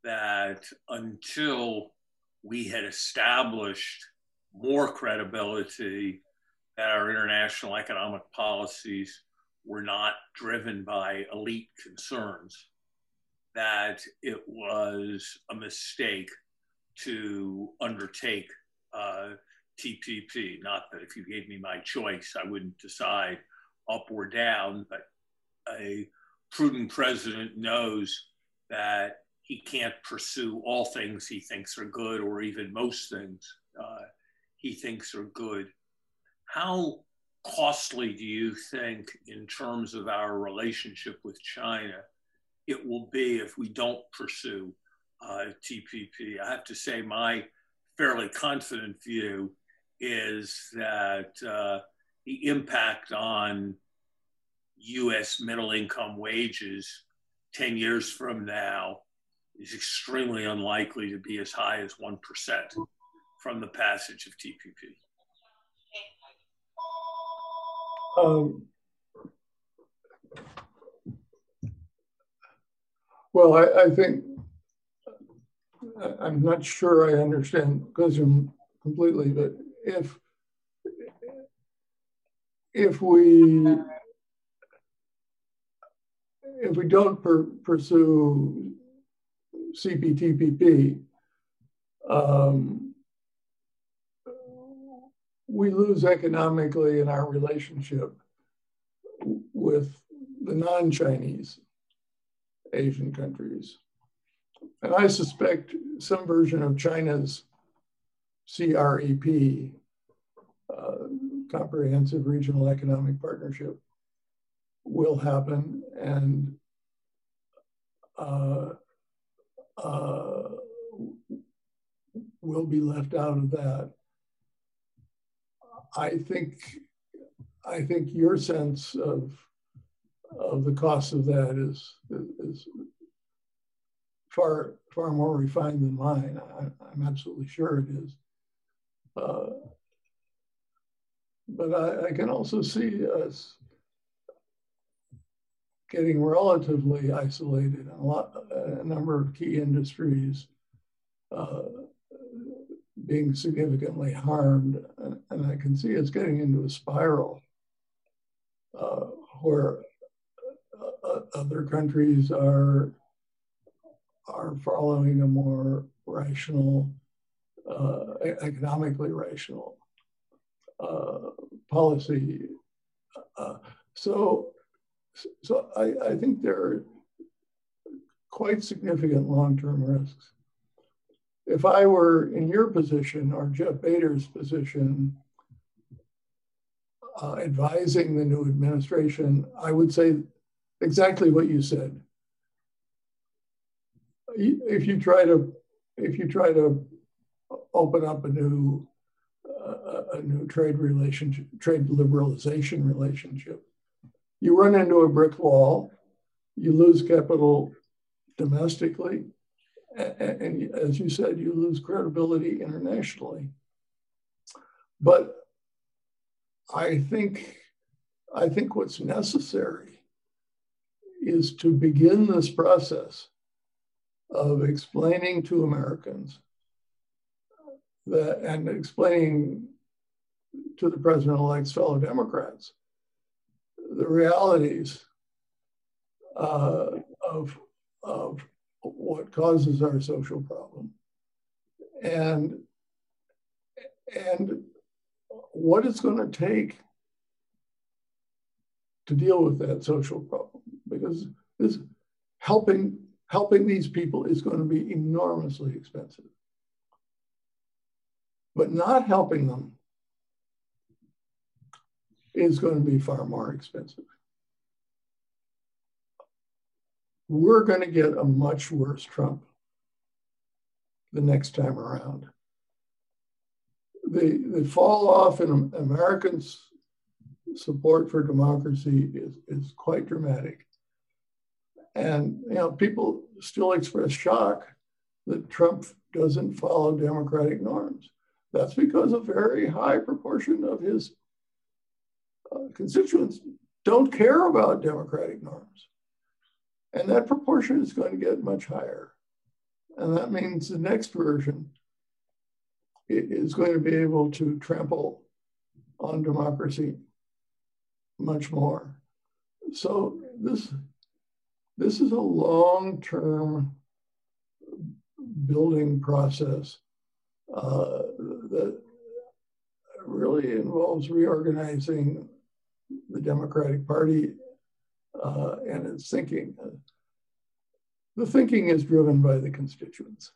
that until we had established more credibility that our international economic policies were not driven by elite concerns, that it was a mistake to undertake uh, TPP. Not that if you gave me my choice, I wouldn't decide up or down, but a prudent president knows that he can't pursue all things he thinks are good or even most things uh, he thinks are good. How costly do you think, in terms of our relationship with China, it will be if we don't pursue uh, TPP? I have to say, my fairly confident view is that uh, the impact on US middle income wages 10 years from now is extremely unlikely to be as high as 1% from the passage of TPP. Um, well, I, I, think I'm not sure I understand question completely, but if if we if we don't per, pursue CPTPP, um, we lose economically in our relationship with the non-Chinese Asian countries. And I suspect some version of China's CREP, uh, Comprehensive Regional Economic Partnership, will happen. And uh, uh, will be left out of that. I think I think your sense of of the cost of that is is far far more refined than mine. I, am absolutely sure it is. Uh, but I, I, can also see us getting relatively isolated in a lot, a number of key industries uh, being significantly harmed. And, and, I can see us getting into a spiral uh, where uh, other countries are are following a more rational, economically rational uh, policy. Uh, so, so I, I think there are quite significant long-term risks. If I were in your position or Jeff Bader's position, uh, advising the new administration, I would say exactly what you said. If you try to, if you try to open up a new, uh, a new trade relationship, trade liberalization relationship, you run into a brick wall. You lose capital domestically, and, and as you said, you lose credibility internationally. But I think, I think what's necessary is to begin this process of explaining to Americans that, and explaining to the president-elect's fellow Democrats the realities uh, of, of what causes our social problem. And and what it's going to take to deal with that social problem because this helping helping these people is going to be enormously expensive but not helping them is going to be far more expensive we're going to get a much worse trump the next time around the, the fall off in Americans' support for democracy is, is quite dramatic. And you know, people still express shock that Trump doesn't follow democratic norms. That's because a very high proportion of his uh, constituents don't care about democratic norms. And that proportion is going to get much higher. And that means the next version is going to be able to trample on democracy much more. So this this is a long-term building process uh, that really involves reorganizing the Democratic Party uh, and its thinking. The thinking is driven by the constituents.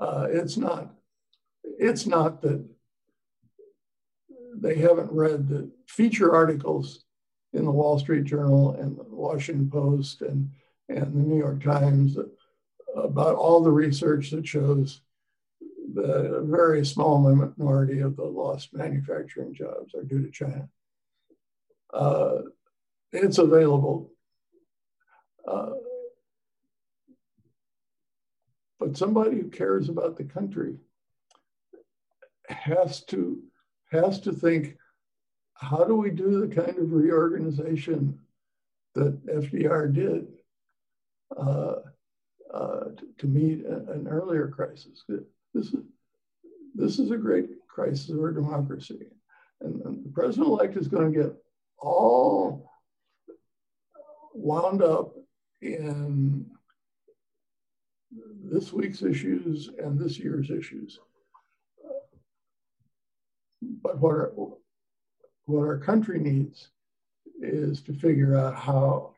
Uh, it's not it's not that they haven't read the feature articles in the Wall Street Journal and the Washington Post and, and the New York Times about all the research that shows a very small minority of the lost manufacturing jobs are due to China. Uh, it's available. Uh, but somebody who cares about the country has to has to think how do we do the kind of reorganization that FDR did uh, uh, to, to, meet an earlier crisis. This is this is a great crisis of our democracy, and, and the president-elect is going to get all wound up in this week's issues and this year's issues. But what our, what our country needs is to figure out how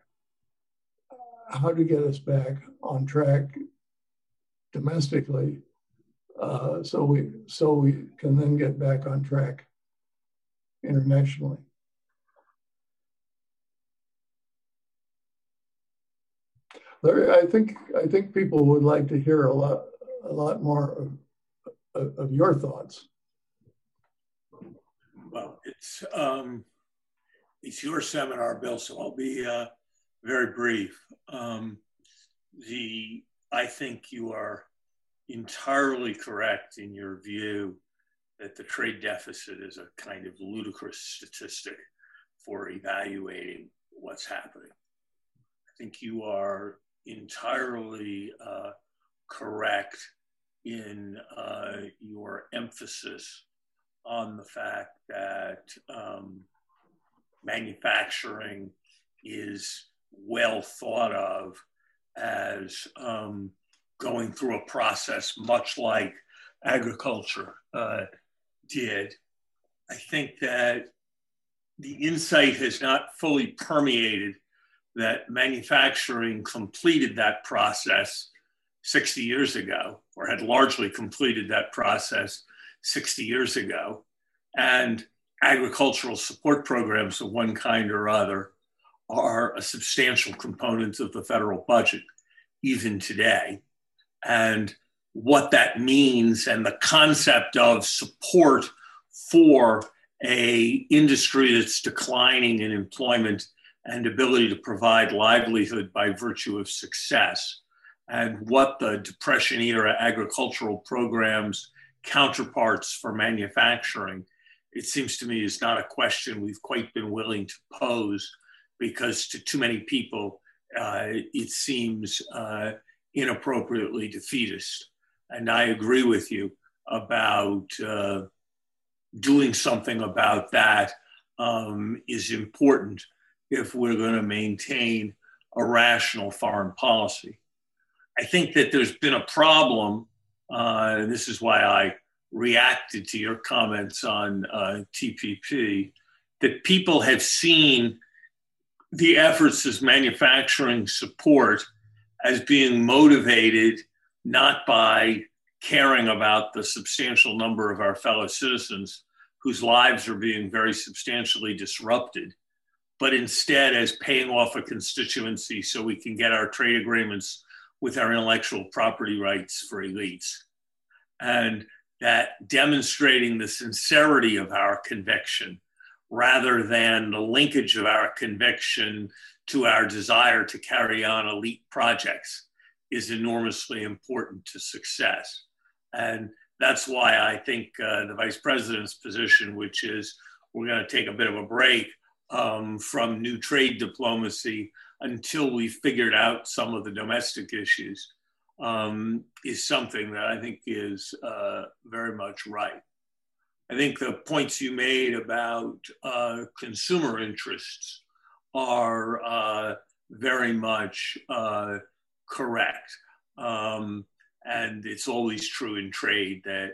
how to get us back on track domestically, uh, so we so we can then get back on track internationally. Larry, I think I think people would like to hear a lot a lot more of, of, your thoughts. Well, it's um, it's your seminar, Bill, so I'll be uh, very brief. Um, the I think you are entirely correct in your view that the trade deficit is a kind of ludicrous statistic for evaluating what's happening. I think you are entirely uh, correct in uh, your emphasis on the fact that um, manufacturing is well thought of as um, going through a process much like agriculture uh, did. I think that the insight has not fully permeated that manufacturing completed that process 60 years ago, or had largely completed that process 60 years ago. And agricultural support programs of one kind or other are a substantial component of the federal budget, even today. And what that means and the concept of support for a industry that's declining in employment and ability to provide livelihood by virtue of success and what the depression era agricultural programs counterparts for manufacturing it seems to me is not a question we've quite been willing to pose because to too many people uh, it seems uh, inappropriately defeatist and i agree with you about uh, doing something about that um, is important if we're going to maintain a rational foreign policy. I think that there's been a problem, uh, and this is why I reacted to your comments on uh, TPP, that people have seen the efforts as manufacturing support as being motivated not by caring about the substantial number of our fellow citizens whose lives are being very substantially disrupted, but instead as paying off a constituency so we can get our trade agreements with our intellectual property rights for elites. And that demonstrating the sincerity of our conviction rather than the linkage of our conviction to our desire to carry on elite projects is enormously important to success. And that's why I think uh, the vice president's position, which is we're going to take a bit of a break um, from new trade diplomacy until we figured out some of the domestic issues, um, is something that I think is uh, very much right. I think the points you made about uh, consumer interests are uh, very much uh, correct. Um, and it's always true in trade that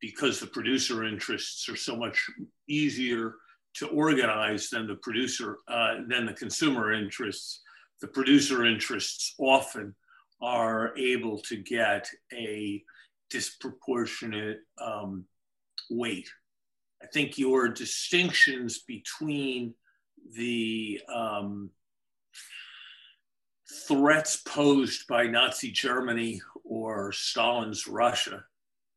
because the producer interests are so much easier to organize than the producer, uh, than the consumer interests, the producer interests often are able to get a disproportionate um, weight. I think your distinctions between the um, threats posed by Nazi Germany or Stalin's Russia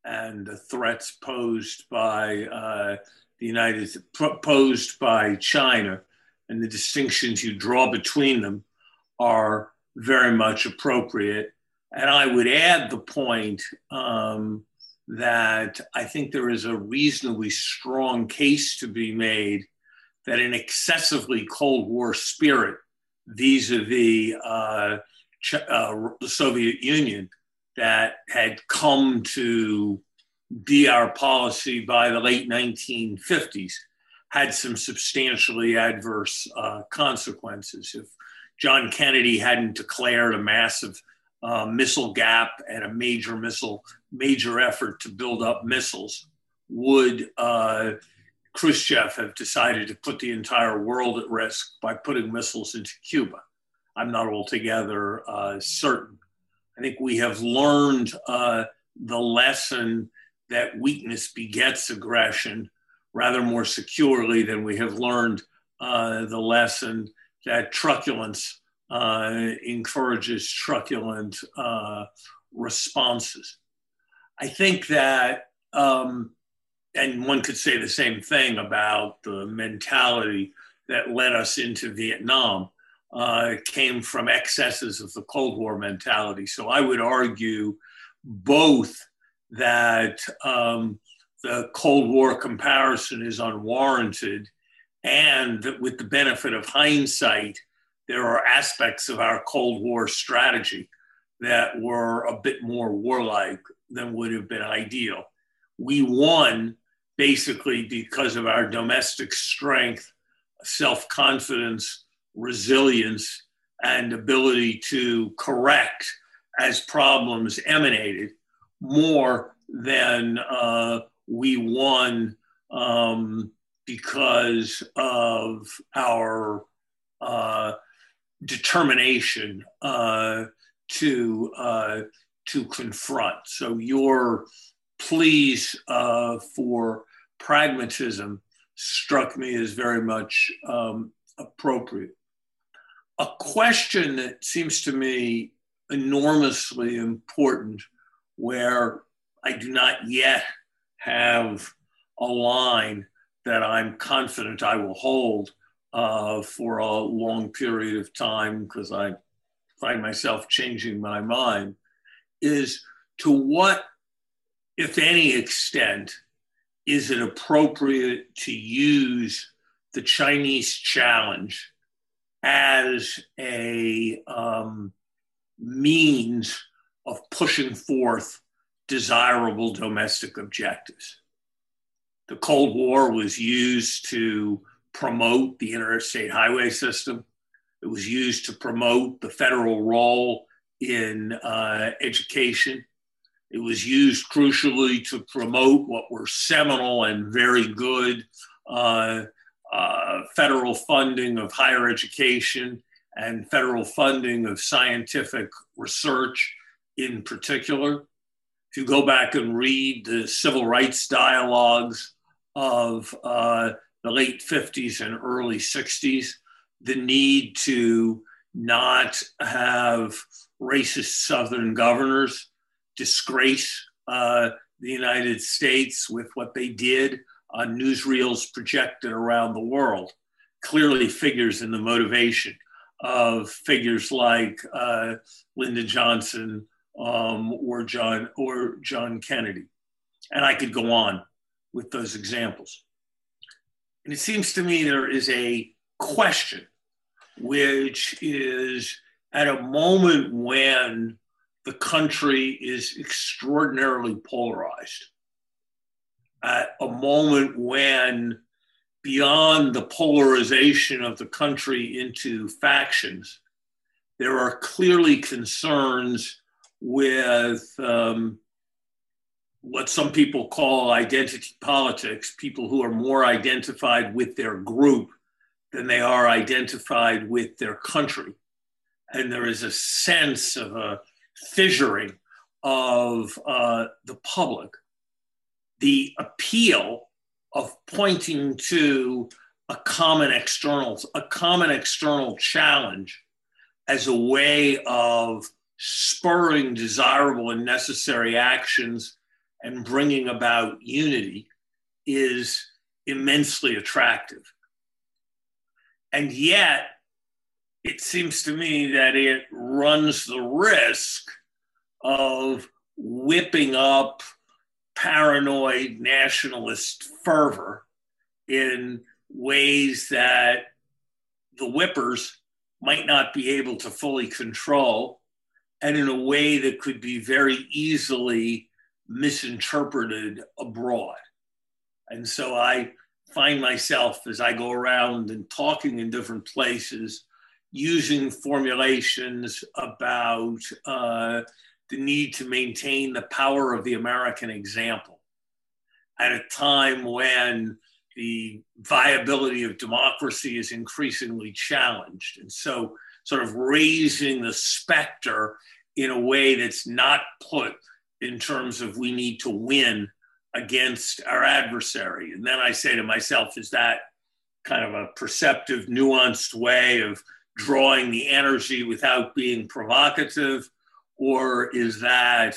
and the threats posed by uh, the United posed by China and the distinctions you draw between them are very much appropriate. And I would add the point um, that I think there is a reasonably strong case to be made that an excessively Cold War spirit vis-a-vis uh, uh, the Soviet Union that had come to be our policy by the late 1950s had some substantially adverse uh, consequences. If John Kennedy hadn't declared a massive uh, missile gap and a major missile, major effort to build up missiles, would uh, Khrushchev have decided to put the entire world at risk by putting missiles into Cuba. I'm not altogether uh, certain. I think we have learned uh, the lesson that weakness begets aggression rather more securely than we have learned uh, the lesson that truculence uh, encourages truculent uh, responses. I think that um, and one could say the same thing about the mentality that led us into Vietnam. Uh, came from excesses of the Cold War mentality. So I would argue both that um, the Cold War comparison is unwarranted, and that with the benefit of hindsight, there are aspects of our Cold War strategy that were a bit more warlike than would have been ideal. We won basically because of our domestic strength, self confidence, resilience, and ability to correct as problems emanated more than uh, we won um, because of our uh, determination uh, to uh, to confront. So your pleas uh, for pragmatism struck me as very much um, appropriate. A question that seems to me enormously important, where I do not yet have a line that I'm confident I will hold uh, for a long period of time because I find myself changing my mind, is to what, if any extent, is it appropriate to use the Chinese challenge as a um, means of pushing forth desirable domestic objectives? The Cold War was used to promote the interstate highway system. It was used to promote the federal role in uh, education. It was used crucially to promote what were seminal and very good uh, uh, federal funding of higher education and federal funding of scientific research in particular. If you go back and read the civil rights dialogues of uh, the late 50s and early 60s, the need to not have racist Southern governors disgrace uh, the United States with what they did on newsreels projected around the world clearly figures in the motivation of figures like uh, Lyndon Johnson um, or John or John Kennedy, and I could go on with those examples. And it seems to me there is a question which is at a moment when the country is extraordinarily polarized, at a moment when, beyond the polarization of the country into factions, there are clearly concerns with um, what some people call identity politics, people who are more identified with their group than they are identified with their country. And there is a sense of a fissuring of uh, the public. The appeal of pointing to a common external, a common external challenge as a way of spurring desirable and necessary actions and bringing about unity is immensely attractive. And yet, it seems to me that it runs the risk of whipping up paranoid nationalist fervor in ways that the whippers might not be able to fully control, and in a way that could be very easily misinterpreted abroad. And so I find myself as I go around and talking in different places using formulations about uh, the need to maintain the power of the American example at a time when the viability of democracy is increasingly challenged. And so, sort of raising the specter in a way that's not put in terms of we need to win against our adversary. And then I say to myself, is that kind of a perceptive, nuanced way of drawing the energy without being provocative? Or is that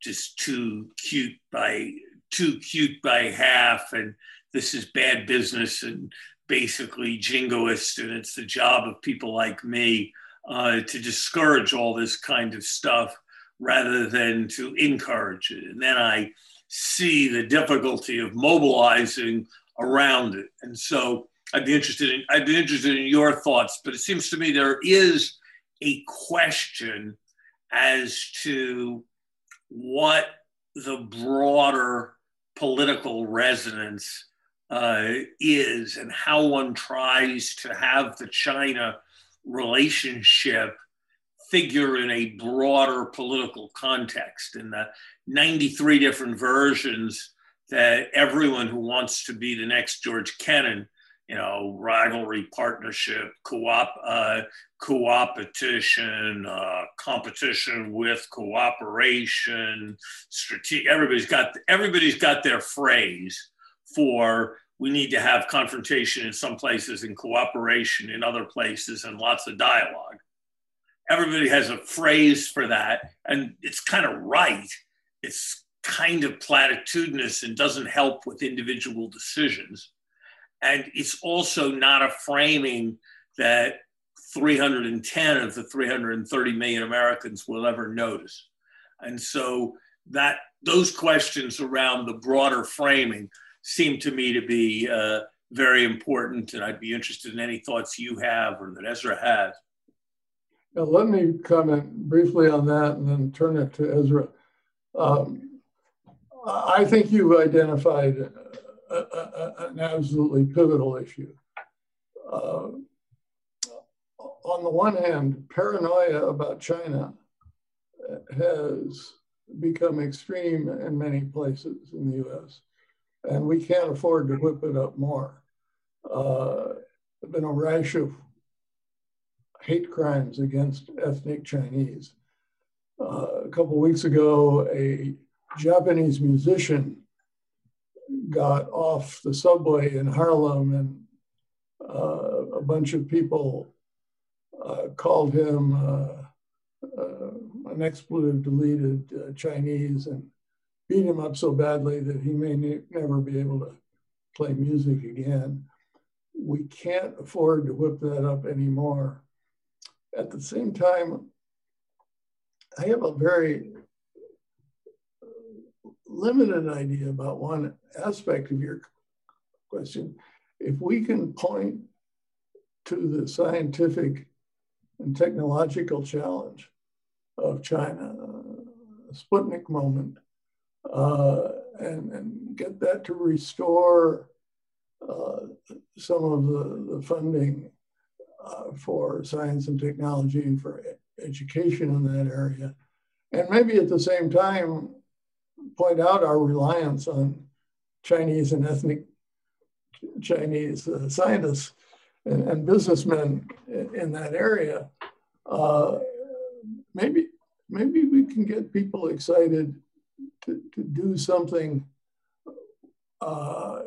just too cute by too cute by half and this is bad business and basically jingoist and it's the job of people like me uh, to discourage all this kind of stuff rather than to encourage it. And then I see the difficulty of mobilizing around it. And so I'd be interested in I'd be interested in your thoughts, but it seems to me there is a question as to what the broader political resonance uh, is and how one tries to have the China relationship figure in a broader political context. In the 93 different versions that everyone who wants to be the next George Kennan, you know, rivalry, partnership, co-op, uh, co-opetition, uh, competition with cooperation, strategic. Everybody's got everybody's got their phrase for we need to have confrontation in some places and cooperation in other places and lots of dialogue. Everybody has a phrase for that, and it's kind of right. It's kind of platitudinous and doesn't help with individual decisions. And it's also not a framing that 310 of the 330 million Americans will ever notice. And so that those questions around the broader framing seem to me to be uh, very important. And I'd be interested in any thoughts you have or that Ezra has. Now, let me comment briefly on that and then turn it to Ezra. Um, I think you've identified a, a, an absolutely pivotal issue. Uh, on the one hand, paranoia about China has become extreme in many places in the US, and we can't afford to whip it up more. Uh, there's been a rash of hate crimes against ethnic Chinese. Uh, a couple weeks ago, a Japanese musician got off the subway in Harlem and uh, a bunch of people uh, called him uh, uh, an expletive deleted uh, Chinese and beat him up so badly that he may ne never be able to play music again. We can't afford to whip that up anymore. At the same time, I have a very limited idea about one aspect of your question. If we can point to the scientific and technological challenge of China, Sputnik moment, uh, and, and get that to restore uh, some of the, the funding uh, for science and technology and for education in that area. And maybe at the same time, point out our reliance on Chinese and ethnic Chinese uh, scientists and, and businessmen in, that area, uh, maybe maybe we can get people excited to, to do something uh,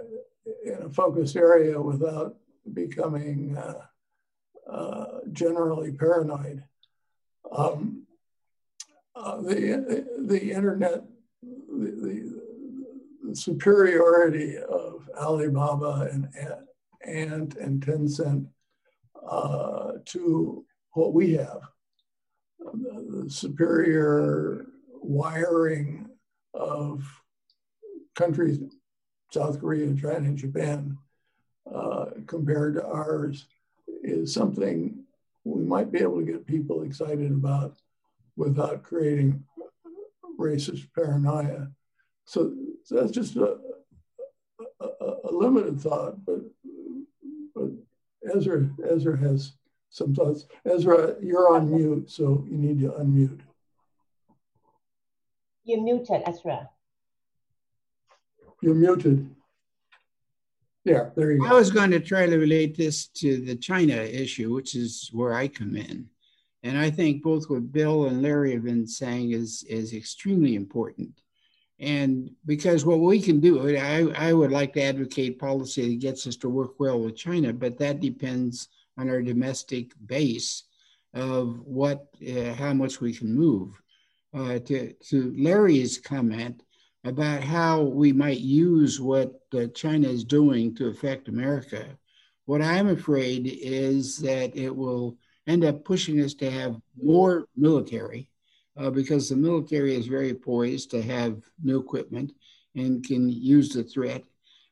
in a focused area without becoming uh, uh, generally paranoid. Um, uh, the, the internet, the, the, the superiority of Alibaba and Ant and Tencent uh, to what we have. The, superior wiring of countries, South Korea, China, and Japan, uh, compared to ours, is something we might be able to get people excited about without creating racist paranoia. So, so that's just a, a, a, limited thought, but Ezra, Ezra has some thoughts. Ezra, you're on mute, so you need to unmute. You're muted, Ezra. You're muted. Yeah, there you go. I was going to try to relate this to the China issue, which is where I come in. And I think both what Bill and Larry have been saying is, is extremely important. And because what we can do, I, I would like to advocate policy that gets us to work well with China, but that depends on our domestic base of what, uh, how much we can move. Uh, to, to Larry's comment about how we might use what uh, China is doing to affect America, what I'm afraid is that it will end up pushing us to have more military uh, because the military is very poised to have new equipment and can use the threat.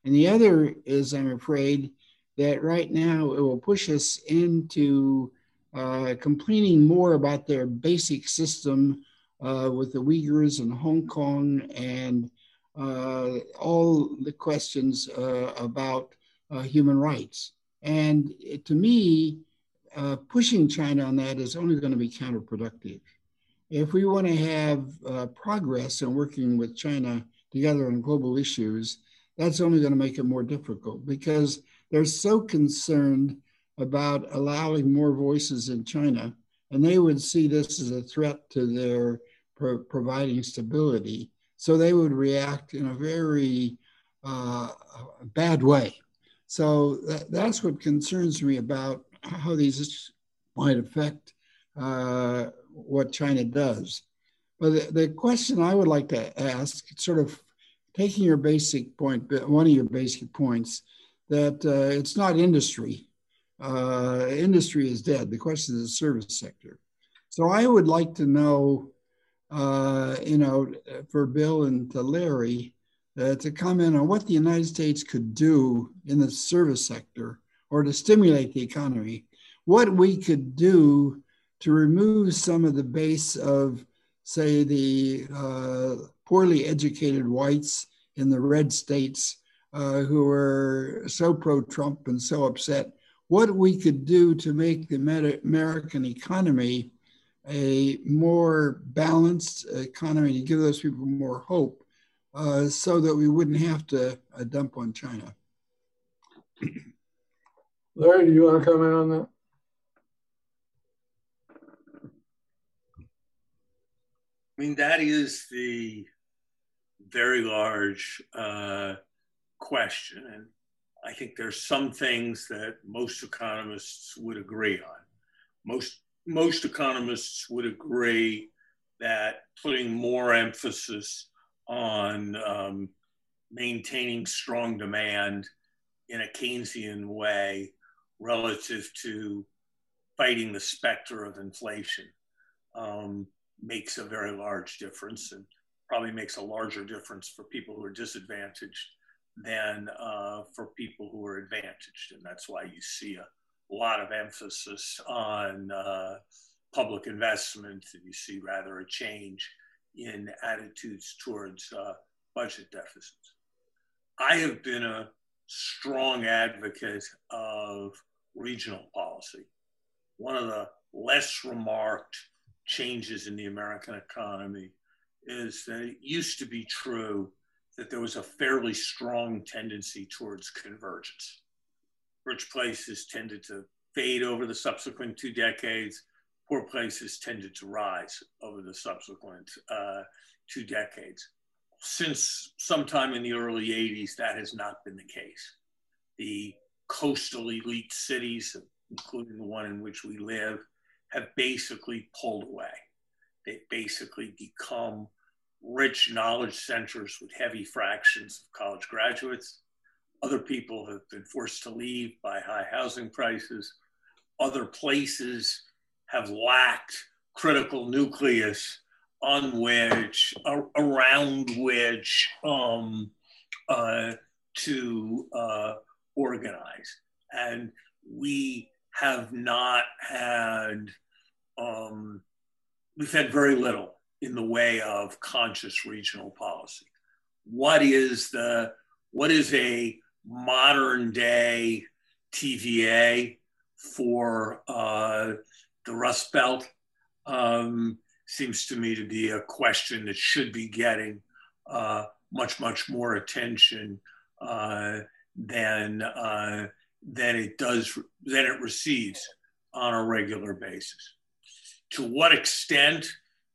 And the other is, I'm afraid, that right now it will push us into uh, complaining more about their basic system uh, with the Uyghurs and Hong Kong and uh, all the questions uh, about uh, human rights. And to me, uh, pushing China on that is only going to be counterproductive. If we want to have uh, progress in working with China together on global issues, that's only going to make it more difficult because they're so concerned about allowing more voices in China, and they would see this as a threat to their pro- providing stability. So they would react in a very uh, bad way. So that, that's what concerns me about how these might affect uh, what China does. But the, the, question I would like to ask, sort of taking your basic point, one of your basic points, that uh, it's not industry. Uh, industry is dead. The question is the service sector. So I would like to know, uh, you know, for Bill and to Larry, uh, to comment on what the United States could do in the service sector or to stimulate the economy, what we could do to remove some of the base of, say, the uh, poorly educated whites in the red states uh, who are so pro Trump and so upset, what we could do to make the American economy a more balanced economy to give those people more hope uh, so that we wouldn't have to uh, dump on China. Larry, do you want to comment on that? I mean, that is the very large uh, question. And I think there's some things that most economists would agree on. Most, most economists would agree that putting more emphasis on um, maintaining strong demand in a Keynesian way relative to fighting the specter of inflation um, makes a very large difference and probably makes a larger difference for people who are disadvantaged than uh, for people who are advantaged. And that's why you see a lot of emphasis on uh, public investment and you see rather a change in attitudes towards uh, budget deficits. I have been a strong advocate of regional policy. One of the less remarked changes in the American economy is that it used to be true that there was a fairly strong tendency towards convergence. Rich places tended to fade over the subsequent two decades poor places tended to rise over the subsequent uh, two decades. Since sometime in the early 80s, that has not been the case. The coastal elite cities, including the one in which we live, have basically pulled away. They've basically become rich knowledge centers with heavy fractions of college graduates. Other people have been forced to leave by high housing prices. Other places have lacked critical nucleus on which, around which um, uh, to uh, organize. And we have not had, um, we've had very little in the way of conscious regional policy. What is the, what is a modern day TVA for uh, the Rust Belt um, seems to me to be a question that should be getting uh, much, much more attention uh, than, uh, than it does, than it receives on a regular basis. To what extent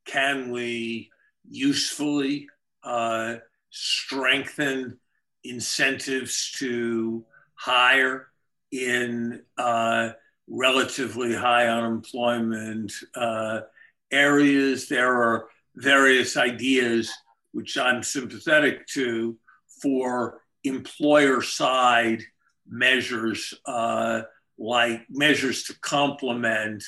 can we usefully uh, strengthen incentives to hire in uh, relatively high unemployment uh, areas. There are various ideas which I'm sympathetic to for employer side measures uh, like measures to complement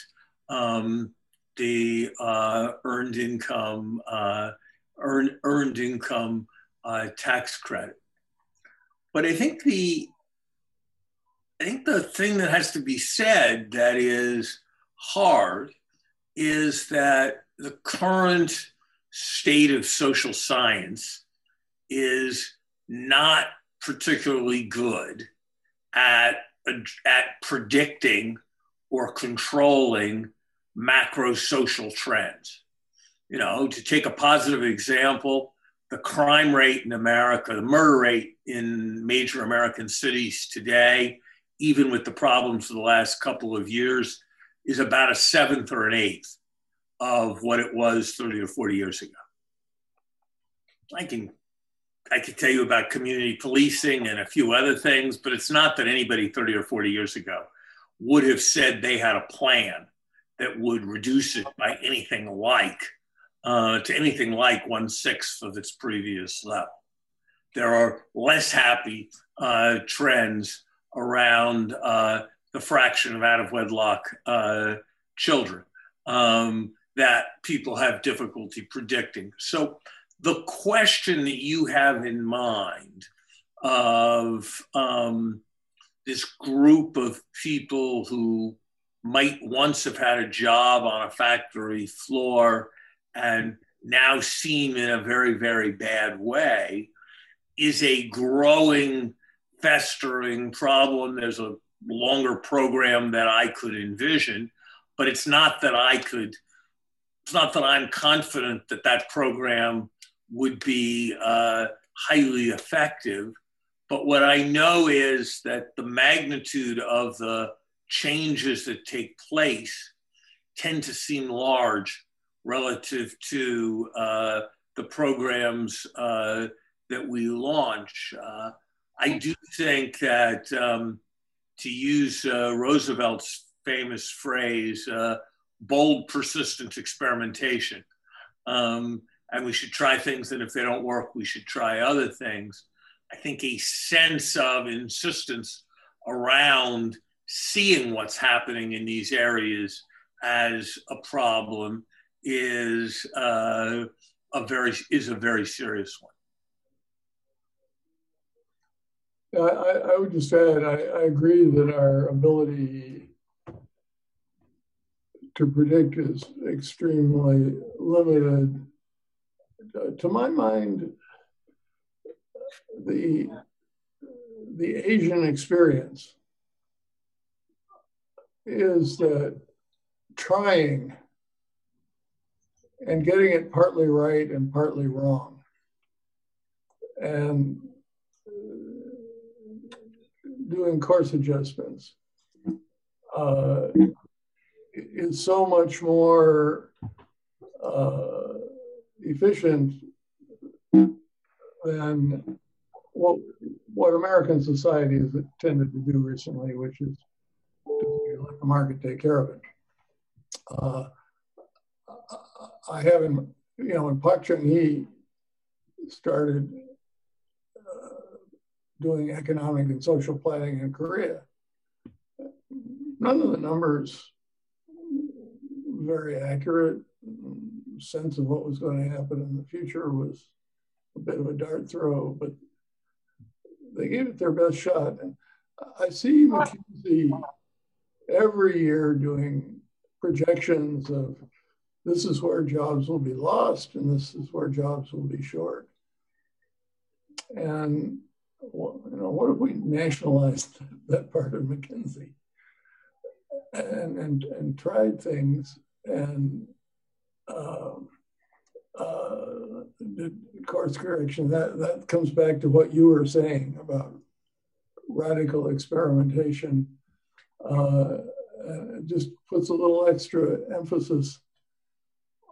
um, the uh, earned income uh, earned, earned income uh, tax credit. But I think the I think the thing that has to be said that is hard is that the current state of social science is not particularly good at, at predicting or controlling macro social trends. You know, to take a positive example, the crime rate in America, the murder rate in major American cities today, even with the problems of the last couple of years, is about a seventh or an eighth of what it was 30 or 40 years ago. I can I could tell you about community policing and a few other things, but it's not that anybody 30 or 40 years ago would have said they had a plan that would reduce it by anything like uh, to anything like one sixth of its previous level. There are less happy uh, trends around uh, the fraction of out of wedlock uh, children um, that people have difficulty predicting. So, the question that you have in mind of um, this group of people who might once have had a job on a factory floor and now seem in a very, very bad way is a growing, festering problem. There's a longer program that I could envision, but it's not that I could, it's not that I'm confident that that program would be uh, highly effective. But what I know is that the magnitude of the changes that take place tend to seem large relative to uh, the programs uh, that we launch. Uh, I do think that, um, to use uh, Roosevelt's famous phrase, uh, bold, persistent experimentation. Um, and we should try things, and if they don't work, we should try other things. I think a sense of insistence around seeing what's happening in these areas as a problem is uh, a very is a very serious one. I, I would just add, I, I agree that our ability to predict is extremely limited. To my mind, the the Asian experience is that trying and getting it partly right and partly wrong. And doing course adjustments uh, is so much more uh, efficient than what what American society has tended to do recently, which is let the market take care of it. Uh, I haven't, you know, when Park Chung Hee started uh, doing economic and social planning in Korea, none of the numbers very accurate. Mm, sense of what was going to happen in the future was a bit of a dart throw, but they gave it their best shot. And I see McKinsey every year doing projections of this is where jobs will be lost and this is where jobs will be short. And you know, what if we nationalized that part of McKinsey and and, and tried things and um, uh, course correction? That that comes back to what you were saying about radical experimentation. Uh, just puts a little extra emphasis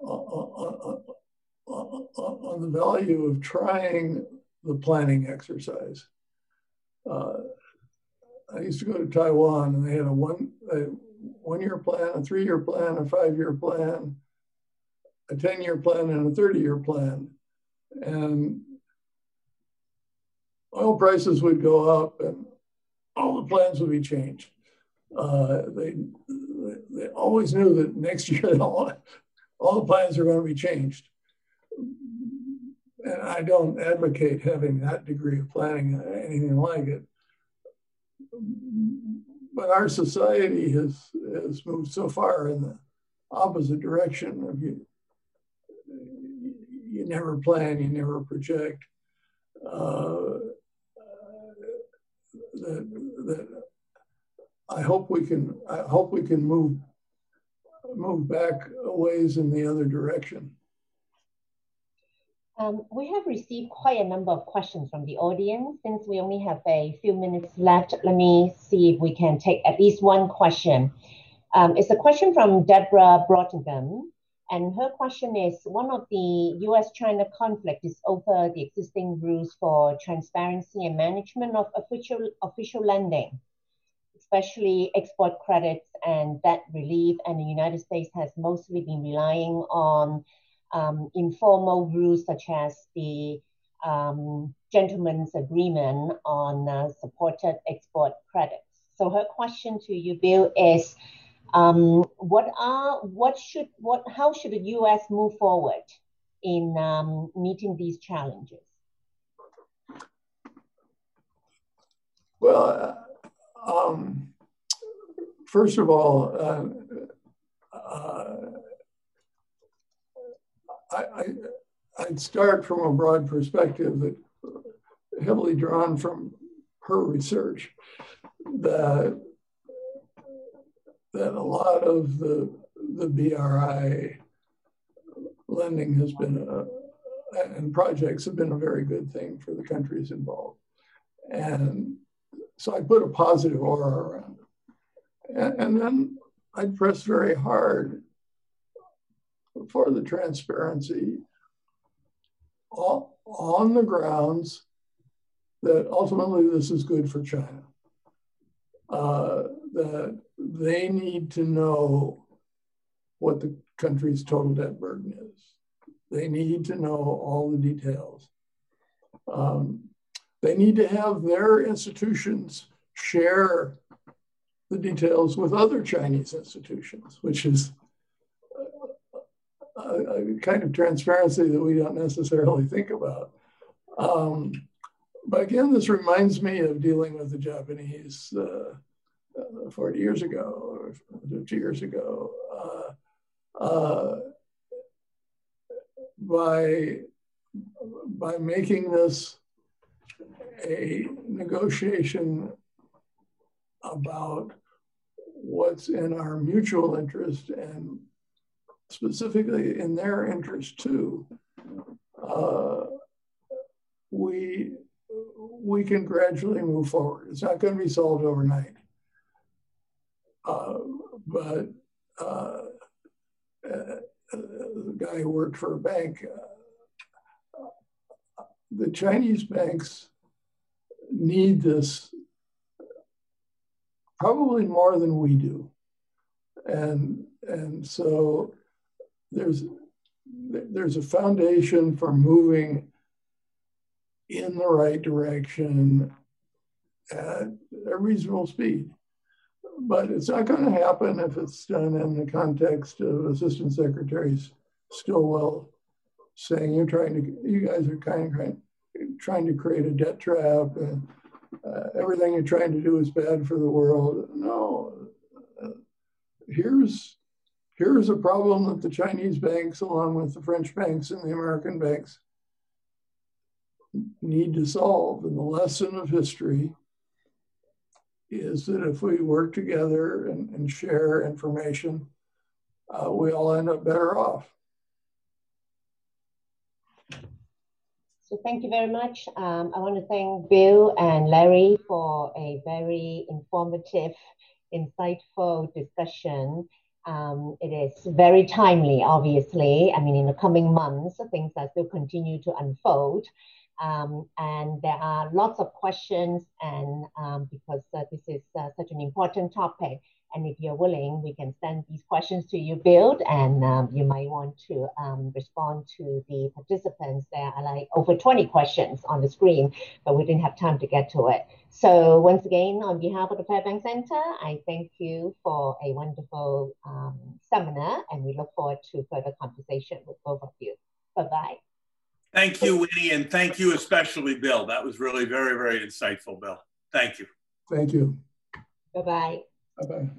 on, on, the value of trying the planning exercise. Uh, I used to go to Taiwan and they had a one a one year plan, a three year plan, a five year plan, a 10 year plan, and a 30 year plan. And oil prices would go up and all the plans would be changed. Uh, they, they always knew that next year all all the plans are going to be changed. And I don't advocate having that degree of planning, anything like it. But our society has, has moved so far in the opposite direction of you. You never plan, you never project. Uh, that, that I hope we can I hope we can move move back ways in the other direction. Um, we have received quite a number of questions from the audience. Since we only have a few minutes left, let me see if we can take at least one question. Um, it's a question from Deborah Brautigam. And her question is, one of the US-China conflict is over the existing rules for transparency and management of official, official lending, especially export credits and debt relief. And the United States has mostly been relying on um, informal rules such as the um, gentleman's agreement on uh, supported export credits. So her question to you, Bill, is um, what are what should what how should the U.S. move forward in um, meeting these challenges? Well, uh, um, first of all, uh, uh, I, would start from a broad perspective that heavily drawn from her research that that a lot of the the BRI lending has been a, and projects have been a very good thing for the countries involved. And so I put a positive aura around it. And, and then I pressed very hard for the transparency on the grounds that ultimately this is good for China. Uh, that they need to know what the country's total debt burden is. They need to know all the details. Um, they need to have their institutions share the details with other Chinese institutions, which is a, a kind of transparency that we don't necessarily think about. Um, but again, this reminds me of dealing with the Japanese uh, uh, 40 years ago or 50 years ago. Uh, uh, by, by making this a negotiation about what's in our mutual interest and specifically in their interest too, uh, we we can gradually move forward. It's not going to be solved overnight. Uh, but uh, uh, the guy who worked for a bank, the Chinese banks need this probably more than we do. And, and so there's, there's a foundation for moving in the right direction at a reasonable speed but it's not going to happen if it's done in the context of Assistant Secretaries Stilwell saying you're trying to, you guys are kind of trying, trying to create a debt trap and uh, everything you're trying to do is bad for the world. No, uh, here's here's a problem that the Chinese banks, along with the French banks and the American banks, need to solve. And the lesson of history is that if we work together and, and share information, uh, we all end up better off. So thank you very much. Um, I want to thank Bill and Larry for a very informative, insightful discussion. Um, it is very timely, obviously. I mean, in the coming months, things are still continue to unfold. Um, and there are lots of questions and um, because uh, this is uh, such an important topic. And if you're willing we can send these questions to you Bill and um, you might want to um, respond to the participants. There are like over 20 questions on the screen but we didn't have time to get to it. So once again on behalf of the Fairbank Center I thank you for a wonderful um, seminar and we look forward to further conversation with both of you. Bye bye Thank you, Winnie, and thank you especially, Bill. That was really very, very insightful, Bill. Thank you. Thank you. Bye-bye. Bye-bye.